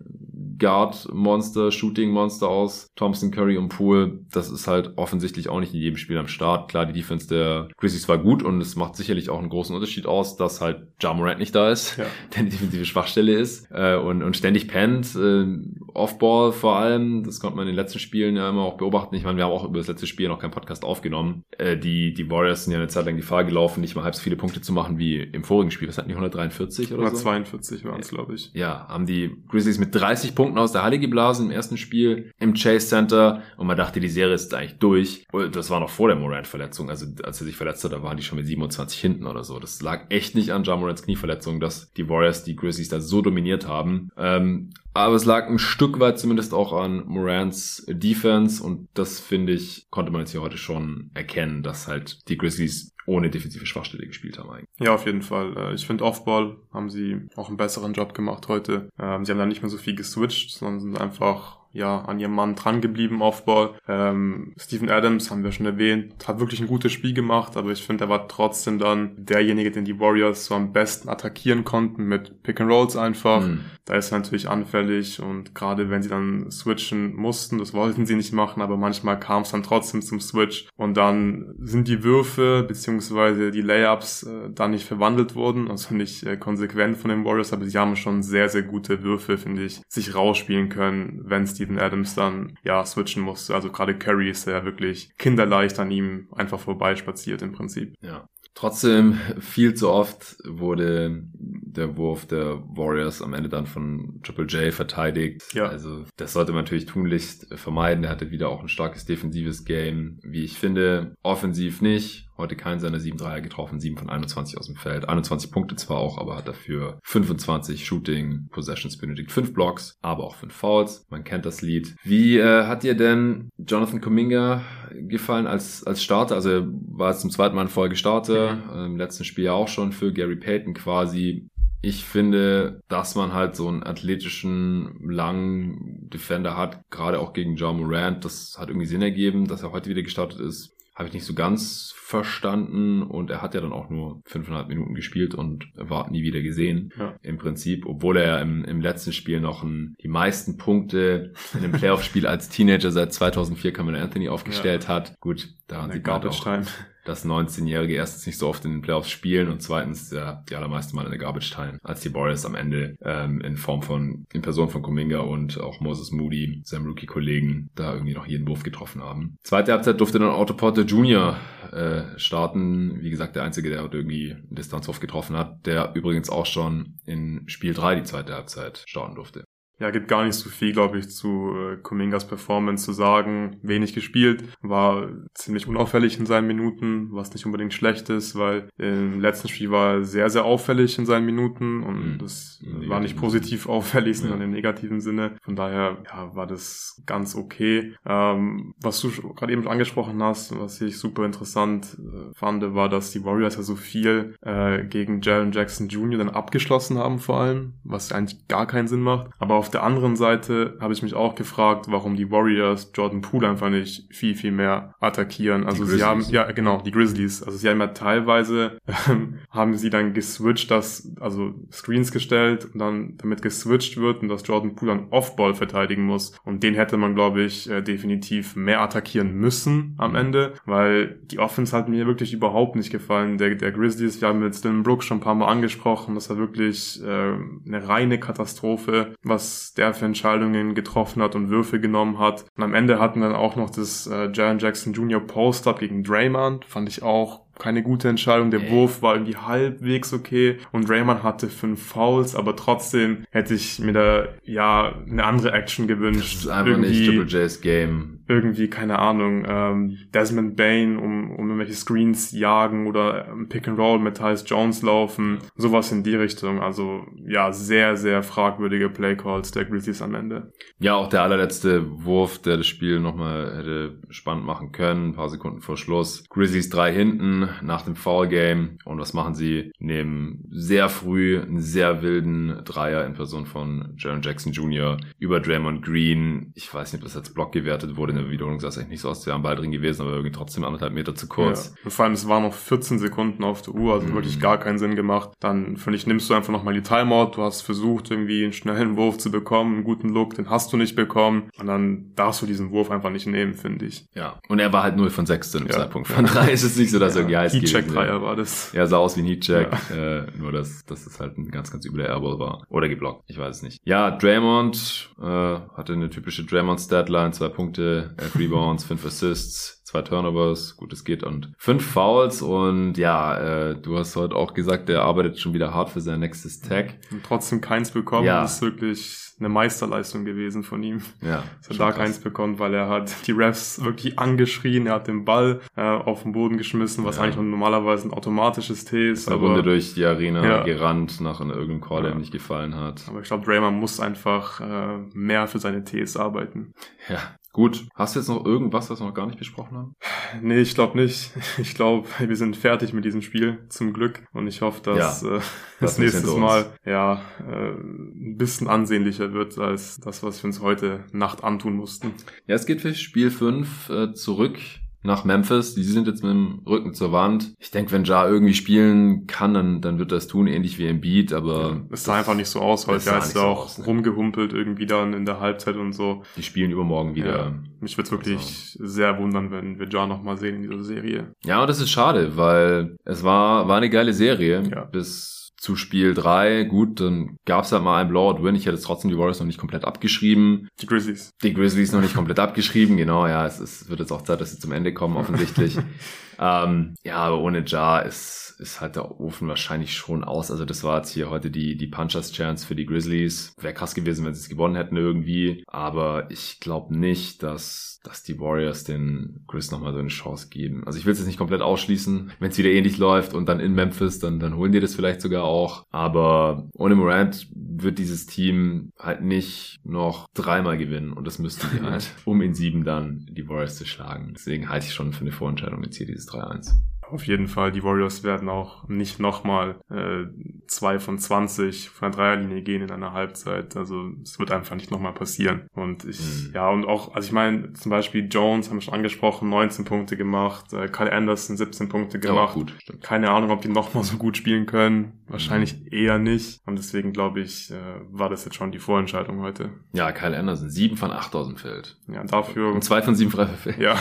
Guard-Monster, Shooting-Monster aus Thompson, Curry und Poole, das ist halt offensichtlich auch nicht in jedem Spiel am Start. Klar, die Defense der Grizzlies war gut und es macht sicherlich auch einen großen Unterschied aus, dass halt Ja Morant nicht da ist, Ja. <laughs> der eine defensive Schwachstelle ist äh, und, und ständig pennt, äh, Offball vor allem, das konnte man in den letzten Spielen ja immer auch beobachten. Ich meine, wir haben auch über das letzte Spiel noch keinen Podcast aufgenommen. Äh, die, die Warriors sind ja eine Zeit lang Gefahr gelaufen, nicht mal halb so viele Punkte zu machen wie im vorigen Spiel. Was hatten die 143 oder so? 142 waren es, glaube ich. ja, haben die Grizzlies mit 30 Punkten aus der Halle geblasen im ersten Spiel im Chase Center und man dachte, die Serie ist eigentlich durch. Das war noch vor der Morant-Verletzung. Also als er sich verletzt hat, da waren die schon mit 27 hinten oder so. Das lag echt nicht an Ja Morants Knieverletzung, dass die Warriors die Grizzlies da so dominiert haben. Ähm, aber es lag ein Stück weit zumindest auch an Morants Defense und das finde ich, konnte man jetzt hier heute schon erkennen, dass halt die Grizzlies ohne defensive Schwachstelle gespielt haben eigentlich. Ja, auf jeden Fall. Äh, Ich finde, Offball haben sie auch einen besseren Job gemacht heute. Ähm, Sie haben da nicht mehr so viel geswitcht, sondern sind einfach ja an ihrem Mann dran geblieben, Offball. Ähm, Steven Adams haben wir schon erwähnt, hat wirklich ein gutes Spiel gemacht, aber ich finde, er war trotzdem dann derjenige, den die Warriors so am besten attackieren konnten mit Pick and Rolls einfach. Hm. Da ist er natürlich anfällig und gerade wenn sie dann switchen mussten, das wollten sie nicht machen, aber manchmal kam es dann trotzdem zum Switch und dann sind die Würfe beziehungsweise die Layups äh, dann nicht verwandelt worden, also nicht äh, konsequent von den Warriors, aber sie haben schon sehr, sehr gute Würfe, finde ich, sich rausspielen können, wenn Steven Adams dann ja switchen musste. Also gerade Curry ist ja wirklich kinderleicht an ihm einfach vorbeispaziert im Prinzip. Ja. Trotzdem, viel zu oft wurde der Wurf der Warriors am Ende dann von Triple J verteidigt. Ja. Also das sollte man natürlich tunlichst vermeiden. Er hatte wieder auch ein starkes defensives Game, wie ich finde. Offensiv nicht. Heute keinen seiner 7 Dreier getroffen, 7 von 21 aus dem Feld. 21 Punkte zwar auch, aber hat dafür 25 Shooting Possessions benötigt. 5 Blocks, aber auch 5 Fouls. Man kennt das Lied. Wie äh, hat dir denn Jonathan Kuminga gefallen als, als Starter? Also er war jetzt zum zweiten Mal in Folge Starter. Mhm. Im letzten Spiel ja auch schon für Gary Payton quasi. Ich finde, dass man halt so einen athletischen, langen Defender hat, gerade auch gegen John Morant, das hat irgendwie Sinn ergeben, dass er heute wieder gestartet ist. Habe ich nicht so ganz verstanden und er hat ja dann auch nur fünfeinhalb Minuten gespielt und war nie wieder gesehen Ja. im Prinzip, obwohl er im, im letzten Spiel noch ein, die meisten Punkte in einem Playoff-Spiel als Teenager seit 2004 Cameron Anthony aufgestellt hat. Gut, da man halt Garbage auch, Time. Dass 19-Jährige erstens nicht so oft in den Playoffs spielen und zweitens ja, die allermeisten Mal in der Garbage teilen, als die Warriors am Ende ähm, in Form von, in Person von Kuminga und auch Moses Moody, seinem Rookie-Kollegen, da irgendwie noch jeden Wurf getroffen haben. Zweite Halbzeit durfte dann Otto Porter Jr. Äh, starten. Wie gesagt, der Einzige, der heute irgendwie einen Distanzwurf getroffen hat, der übrigens auch schon in Spiel 3 die zweite Halbzeit starten durfte. Ja, gibt gar nicht so viel, glaube ich, zu äh, Kumingas Performance zu sagen. Wenig gespielt, war ziemlich unauffällig in seinen Minuten, was nicht unbedingt schlecht ist, weil im letzten Spiel war er sehr, sehr auffällig in seinen Minuten und mhm. das Negativ. war nicht positiv auffällig, sondern ja. im negativen Sinne. Von daher ja, war das ganz okay. Ähm, was du gerade eben schon angesprochen hast, was ich super interessant äh, fand, war, dass die Warriors ja so viel äh, gegen Jalen Jackson Jr. dann abgeschlossen haben vor allem, was eigentlich gar keinen Sinn macht. Aber auf auf der anderen Seite habe ich mich auch gefragt, warum die Warriors Jordan Poole einfach nicht viel, viel mehr attackieren. Also sie haben, ja genau, die Grizzlies. Also sie haben ja teilweise, ähm, haben sie dann geswitcht, dass, also Screens gestellt und dann damit geswitcht wird und dass Jordan Poole dann Offball verteidigen muss. Und den hätte man, glaube ich, äh, definitiv mehr attackieren müssen am Ende, weil die Offense hat mir wirklich überhaupt nicht gefallen. Der, der Grizzlies, wir haben jetzt Dylan Brooks schon ein paar Mal angesprochen, das war wirklich äh, eine reine Katastrophe, was der für Entscheidungen getroffen hat und Würfe genommen hat. Und am Ende hatten dann auch noch das äh, Jaron Jackson Jr. Post-Up gegen Draymond. Fand ich auch keine gute Entscheidung. Der Wurf war irgendwie halbwegs okay und Raymond hatte fünf Fouls, aber trotzdem hätte ich mir da ja eine andere Action gewünscht. Das ist einfach irgendwie, nicht Triple J's Game. Irgendwie, keine Ahnung, ähm, Desmond Bain um, um irgendwelche Screens jagen oder ähm, Pick and Roll mit Tyus Jones laufen. Sowas in die Richtung. Also ja, sehr, sehr fragwürdige Playcalls der Grizzlies am Ende. Ja, auch der allerletzte Wurf, der das Spiel nochmal hätte spannend machen können. Ein paar Sekunden vor Schluss. Grizzlies drei hinten nach dem Foul Game. Und was machen sie? Nehmen sehr früh einen sehr wilden Dreier in Person von Jaron Jackson Jr. über Draymond Green. Ich weiß nicht, ob das als Block gewertet wurde. In der Wiederholung sah es eigentlich nicht so aus, wäre am Ball drin gewesen, aber irgendwie trotzdem anderthalb Meter zu kurz. Ja. Vor allem, es waren noch 14 Sekunden auf der Uhr, also mhm. wirklich gar keinen Sinn gemacht. Dann, finde ich, nimmst du einfach nochmal die Timeout. Du hast versucht, irgendwie einen schnellen Wurf zu bekommen, einen guten Look, den hast du nicht bekommen. Und dann darfst du diesen Wurf einfach nicht nehmen, finde ich. Ja. Und er war halt 0 von 6 zu dem ja. Zeitpunkt. Von 3 ist es nicht so, dass ja. er heiß Heatcheck-Dreier war das. Ja, sah aus wie ein Heatcheck, ja. äh, nur dass, dass es halt ein ganz, ganz übler Airball war. Oder geblockt, ich weiß es nicht. Ja, Draymond äh, hatte eine typische Draymond-Statline, zwei Punkte, elf Rebounds, fünf Assists, zwei Turnovers, gut, es geht und fünf Fouls und ja, äh, du hast heute auch gesagt, der arbeitet schon wieder hart für sein nächstes Tag. Und trotzdem keins bekommen, ja. das ist wirklich eine Meisterleistung gewesen von ihm. Ja. Dass er da keins bekommen, weil er hat die Refs wirklich angeschrien, er hat den Ball äh, auf den Boden geschmissen, was ja. eigentlich normalerweise ein automatisches T ist. Er aber Runde durch die Arena ja. gerannt nach irgendeinem Call, der ihm nicht gefallen hat. Aber ich glaube, Draymond muss einfach äh, mehr für seine Ts arbeiten. Ja, Gut, hast du jetzt noch irgendwas, was wir noch gar nicht besprochen haben? Nee, ich glaube nicht. <laughs> Ich glaube, wir sind fertig mit diesem Spiel, zum Glück. Und ich hoffe, dass ja, äh, das <laughs> nächstes Mal ja äh, ein bisschen ansehnlicher wird als das, was wir uns heute Nacht antun mussten. Ja, es geht für Spiel 5 äh, zurück nach Memphis. Die sind jetzt mit dem Rücken zur Wand. Ich denke, wenn Ja irgendwie spielen kann, dann, dann wird das tun, ähnlich wie im Beat, aber. Ja, es sah einfach nicht so aus, weil er ist da auch aus, ne? rumgehumpelt irgendwie dann in der Halbzeit und so. Die spielen übermorgen wieder. Ja, mich würde wirklich also. sehr wundern, wenn wir Ja nochmal sehen in dieser Serie. Ja, und das ist schade, weil es war, war eine geile Serie. Ja. Bis zu Spiel 3, gut, dann gab es halt mal einen Blowout-Win. Ich hätte trotzdem die Warriors noch nicht komplett abgeschrieben. Die Grizzlies. Die Grizzlies noch nicht komplett abgeschrieben, genau, ja. Es, es wird jetzt auch Zeit, dass sie zum Ende kommen, offensichtlich. <laughs> ähm, ja, aber ohne Jar ist ist halt der Ofen wahrscheinlich schon aus. Also das war jetzt hier heute die, die Punchers Chance für die Grizzlies. Wäre krass gewesen, wenn sie es gewonnen hätten irgendwie. Aber ich glaube nicht, dass, dass die Warriors den Chris nochmal so eine Chance geben. Also ich will es jetzt nicht komplett ausschließen. Wenn es wieder ähnlich läuft und dann in Memphis, dann, dann holen die das vielleicht sogar auch. Aber ohne Morant wird dieses Team halt nicht noch dreimal gewinnen. Und das müssten <laughs> die halt, um in sieben dann die Warriors zu schlagen. Deswegen halte ich schon für eine Vorentscheidung jetzt hier dieses 3-1. Auf jeden Fall, die Warriors werden auch nicht nochmal äh, zwei von 20 von der Dreierlinie gehen in einer Halbzeit. Also es wird einfach nicht nochmal passieren. Und ich, mhm. ja, und auch, also ich meine, zum Beispiel Jones haben wir schon angesprochen, 19 Punkte gemacht, äh, Kyle Anderson 17 Punkte gemacht. Ja, gut, Keine Ahnung, ob die nochmal so gut spielen können. Wahrscheinlich mhm. eher nicht. Und deswegen glaube ich, äh, war das jetzt schon die Vorentscheidung heute. Ja, Kyle Anderson, 7 von 8 aus dem Feld. Ja, dafür. Und 2 von 7 frei Feld. Ja.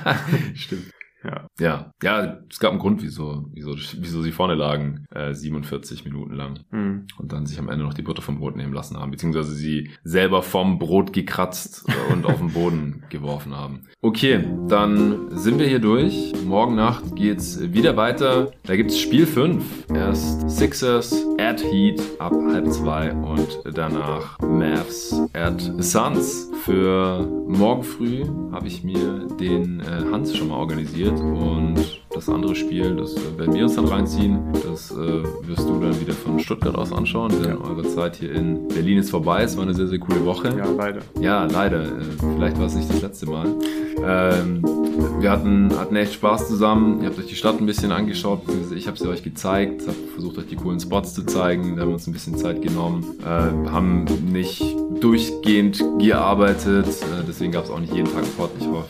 <laughs> Stimmt. Ja, Ja, ja, es gab einen Grund, wieso, wieso, wieso sie vorne lagen, äh, 47 Minuten lang. Mhm. Und dann sich am Ende noch die Butter vom Brot nehmen lassen haben, beziehungsweise sie selber vom Brot gekratzt und auf den Boden <laughs> geworfen haben. Okay, dann sind wir hier durch. Morgen Nacht geht's wieder weiter. Da gibt's Spiel 5. Erst Sixers at Heat ab halb zwei und danach Mavs at Suns. Für morgen früh habe ich mir den äh, Hans schon mal organisiert und das andere Spiel, das äh, werden wir uns dann reinziehen. Das äh, wirst du dann wieder von Stuttgart aus anschauen, denn ja. eure Zeit hier in Berlin ist vorbei. Es war eine sehr, sehr coole Woche. Ja, leider. Ja, leider. Äh, vielleicht war es nicht das letzte Mal. Ähm, wir hatten, hatten echt Spaß zusammen. Ihr habt euch die Stadt ein bisschen angeschaut, ich habe sie euch gezeigt, habe versucht, euch die coolen Spots zu zeigen. Da haben wir uns ein bisschen Zeit genommen, äh, haben nicht durchgehend gearbeitet, äh, deswegen gab es auch nicht jeden Tag Sport. Ich hoffe,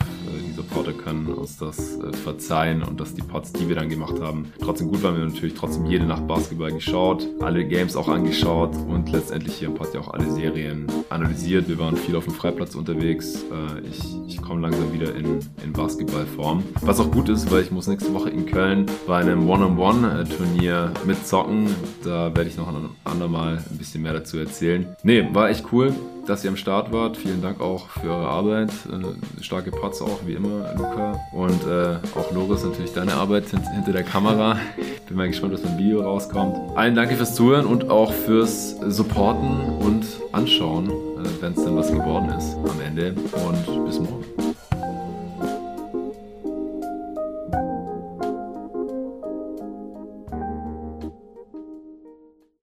Supporter können uns das äh, verzeihen und dass die Pots, die wir dann gemacht haben, trotzdem gut waren. Wir haben natürlich trotzdem jede Nacht Basketball geschaut, alle Games auch angeschaut und letztendlich hier im Pod ja auch alle Serien analysiert. Wir waren viel auf dem Freiplatz unterwegs. Äh, ich, ich komme langsam wieder in, in Basketballform. Was auch gut ist, weil ich muss nächste Woche in Köln bei einem One-on-One-Turnier mitzocken. Da werde ich noch ein andermal ein bisschen mehr dazu erzählen. Nee, war echt cool dass ihr am Start wart. Vielen Dank auch für eure Arbeit. Äh, starke Pots auch, wie immer, Luca. Und äh, auch Loris, natürlich deine Arbeit hint hinter der Kamera. <laughs> Bin mal gespannt, was beim Video rauskommt. Allen danke fürs Zuhören und auch fürs Supporten und Anschauen, äh, wenn es dann was geworden ist am Ende. Und bis morgen.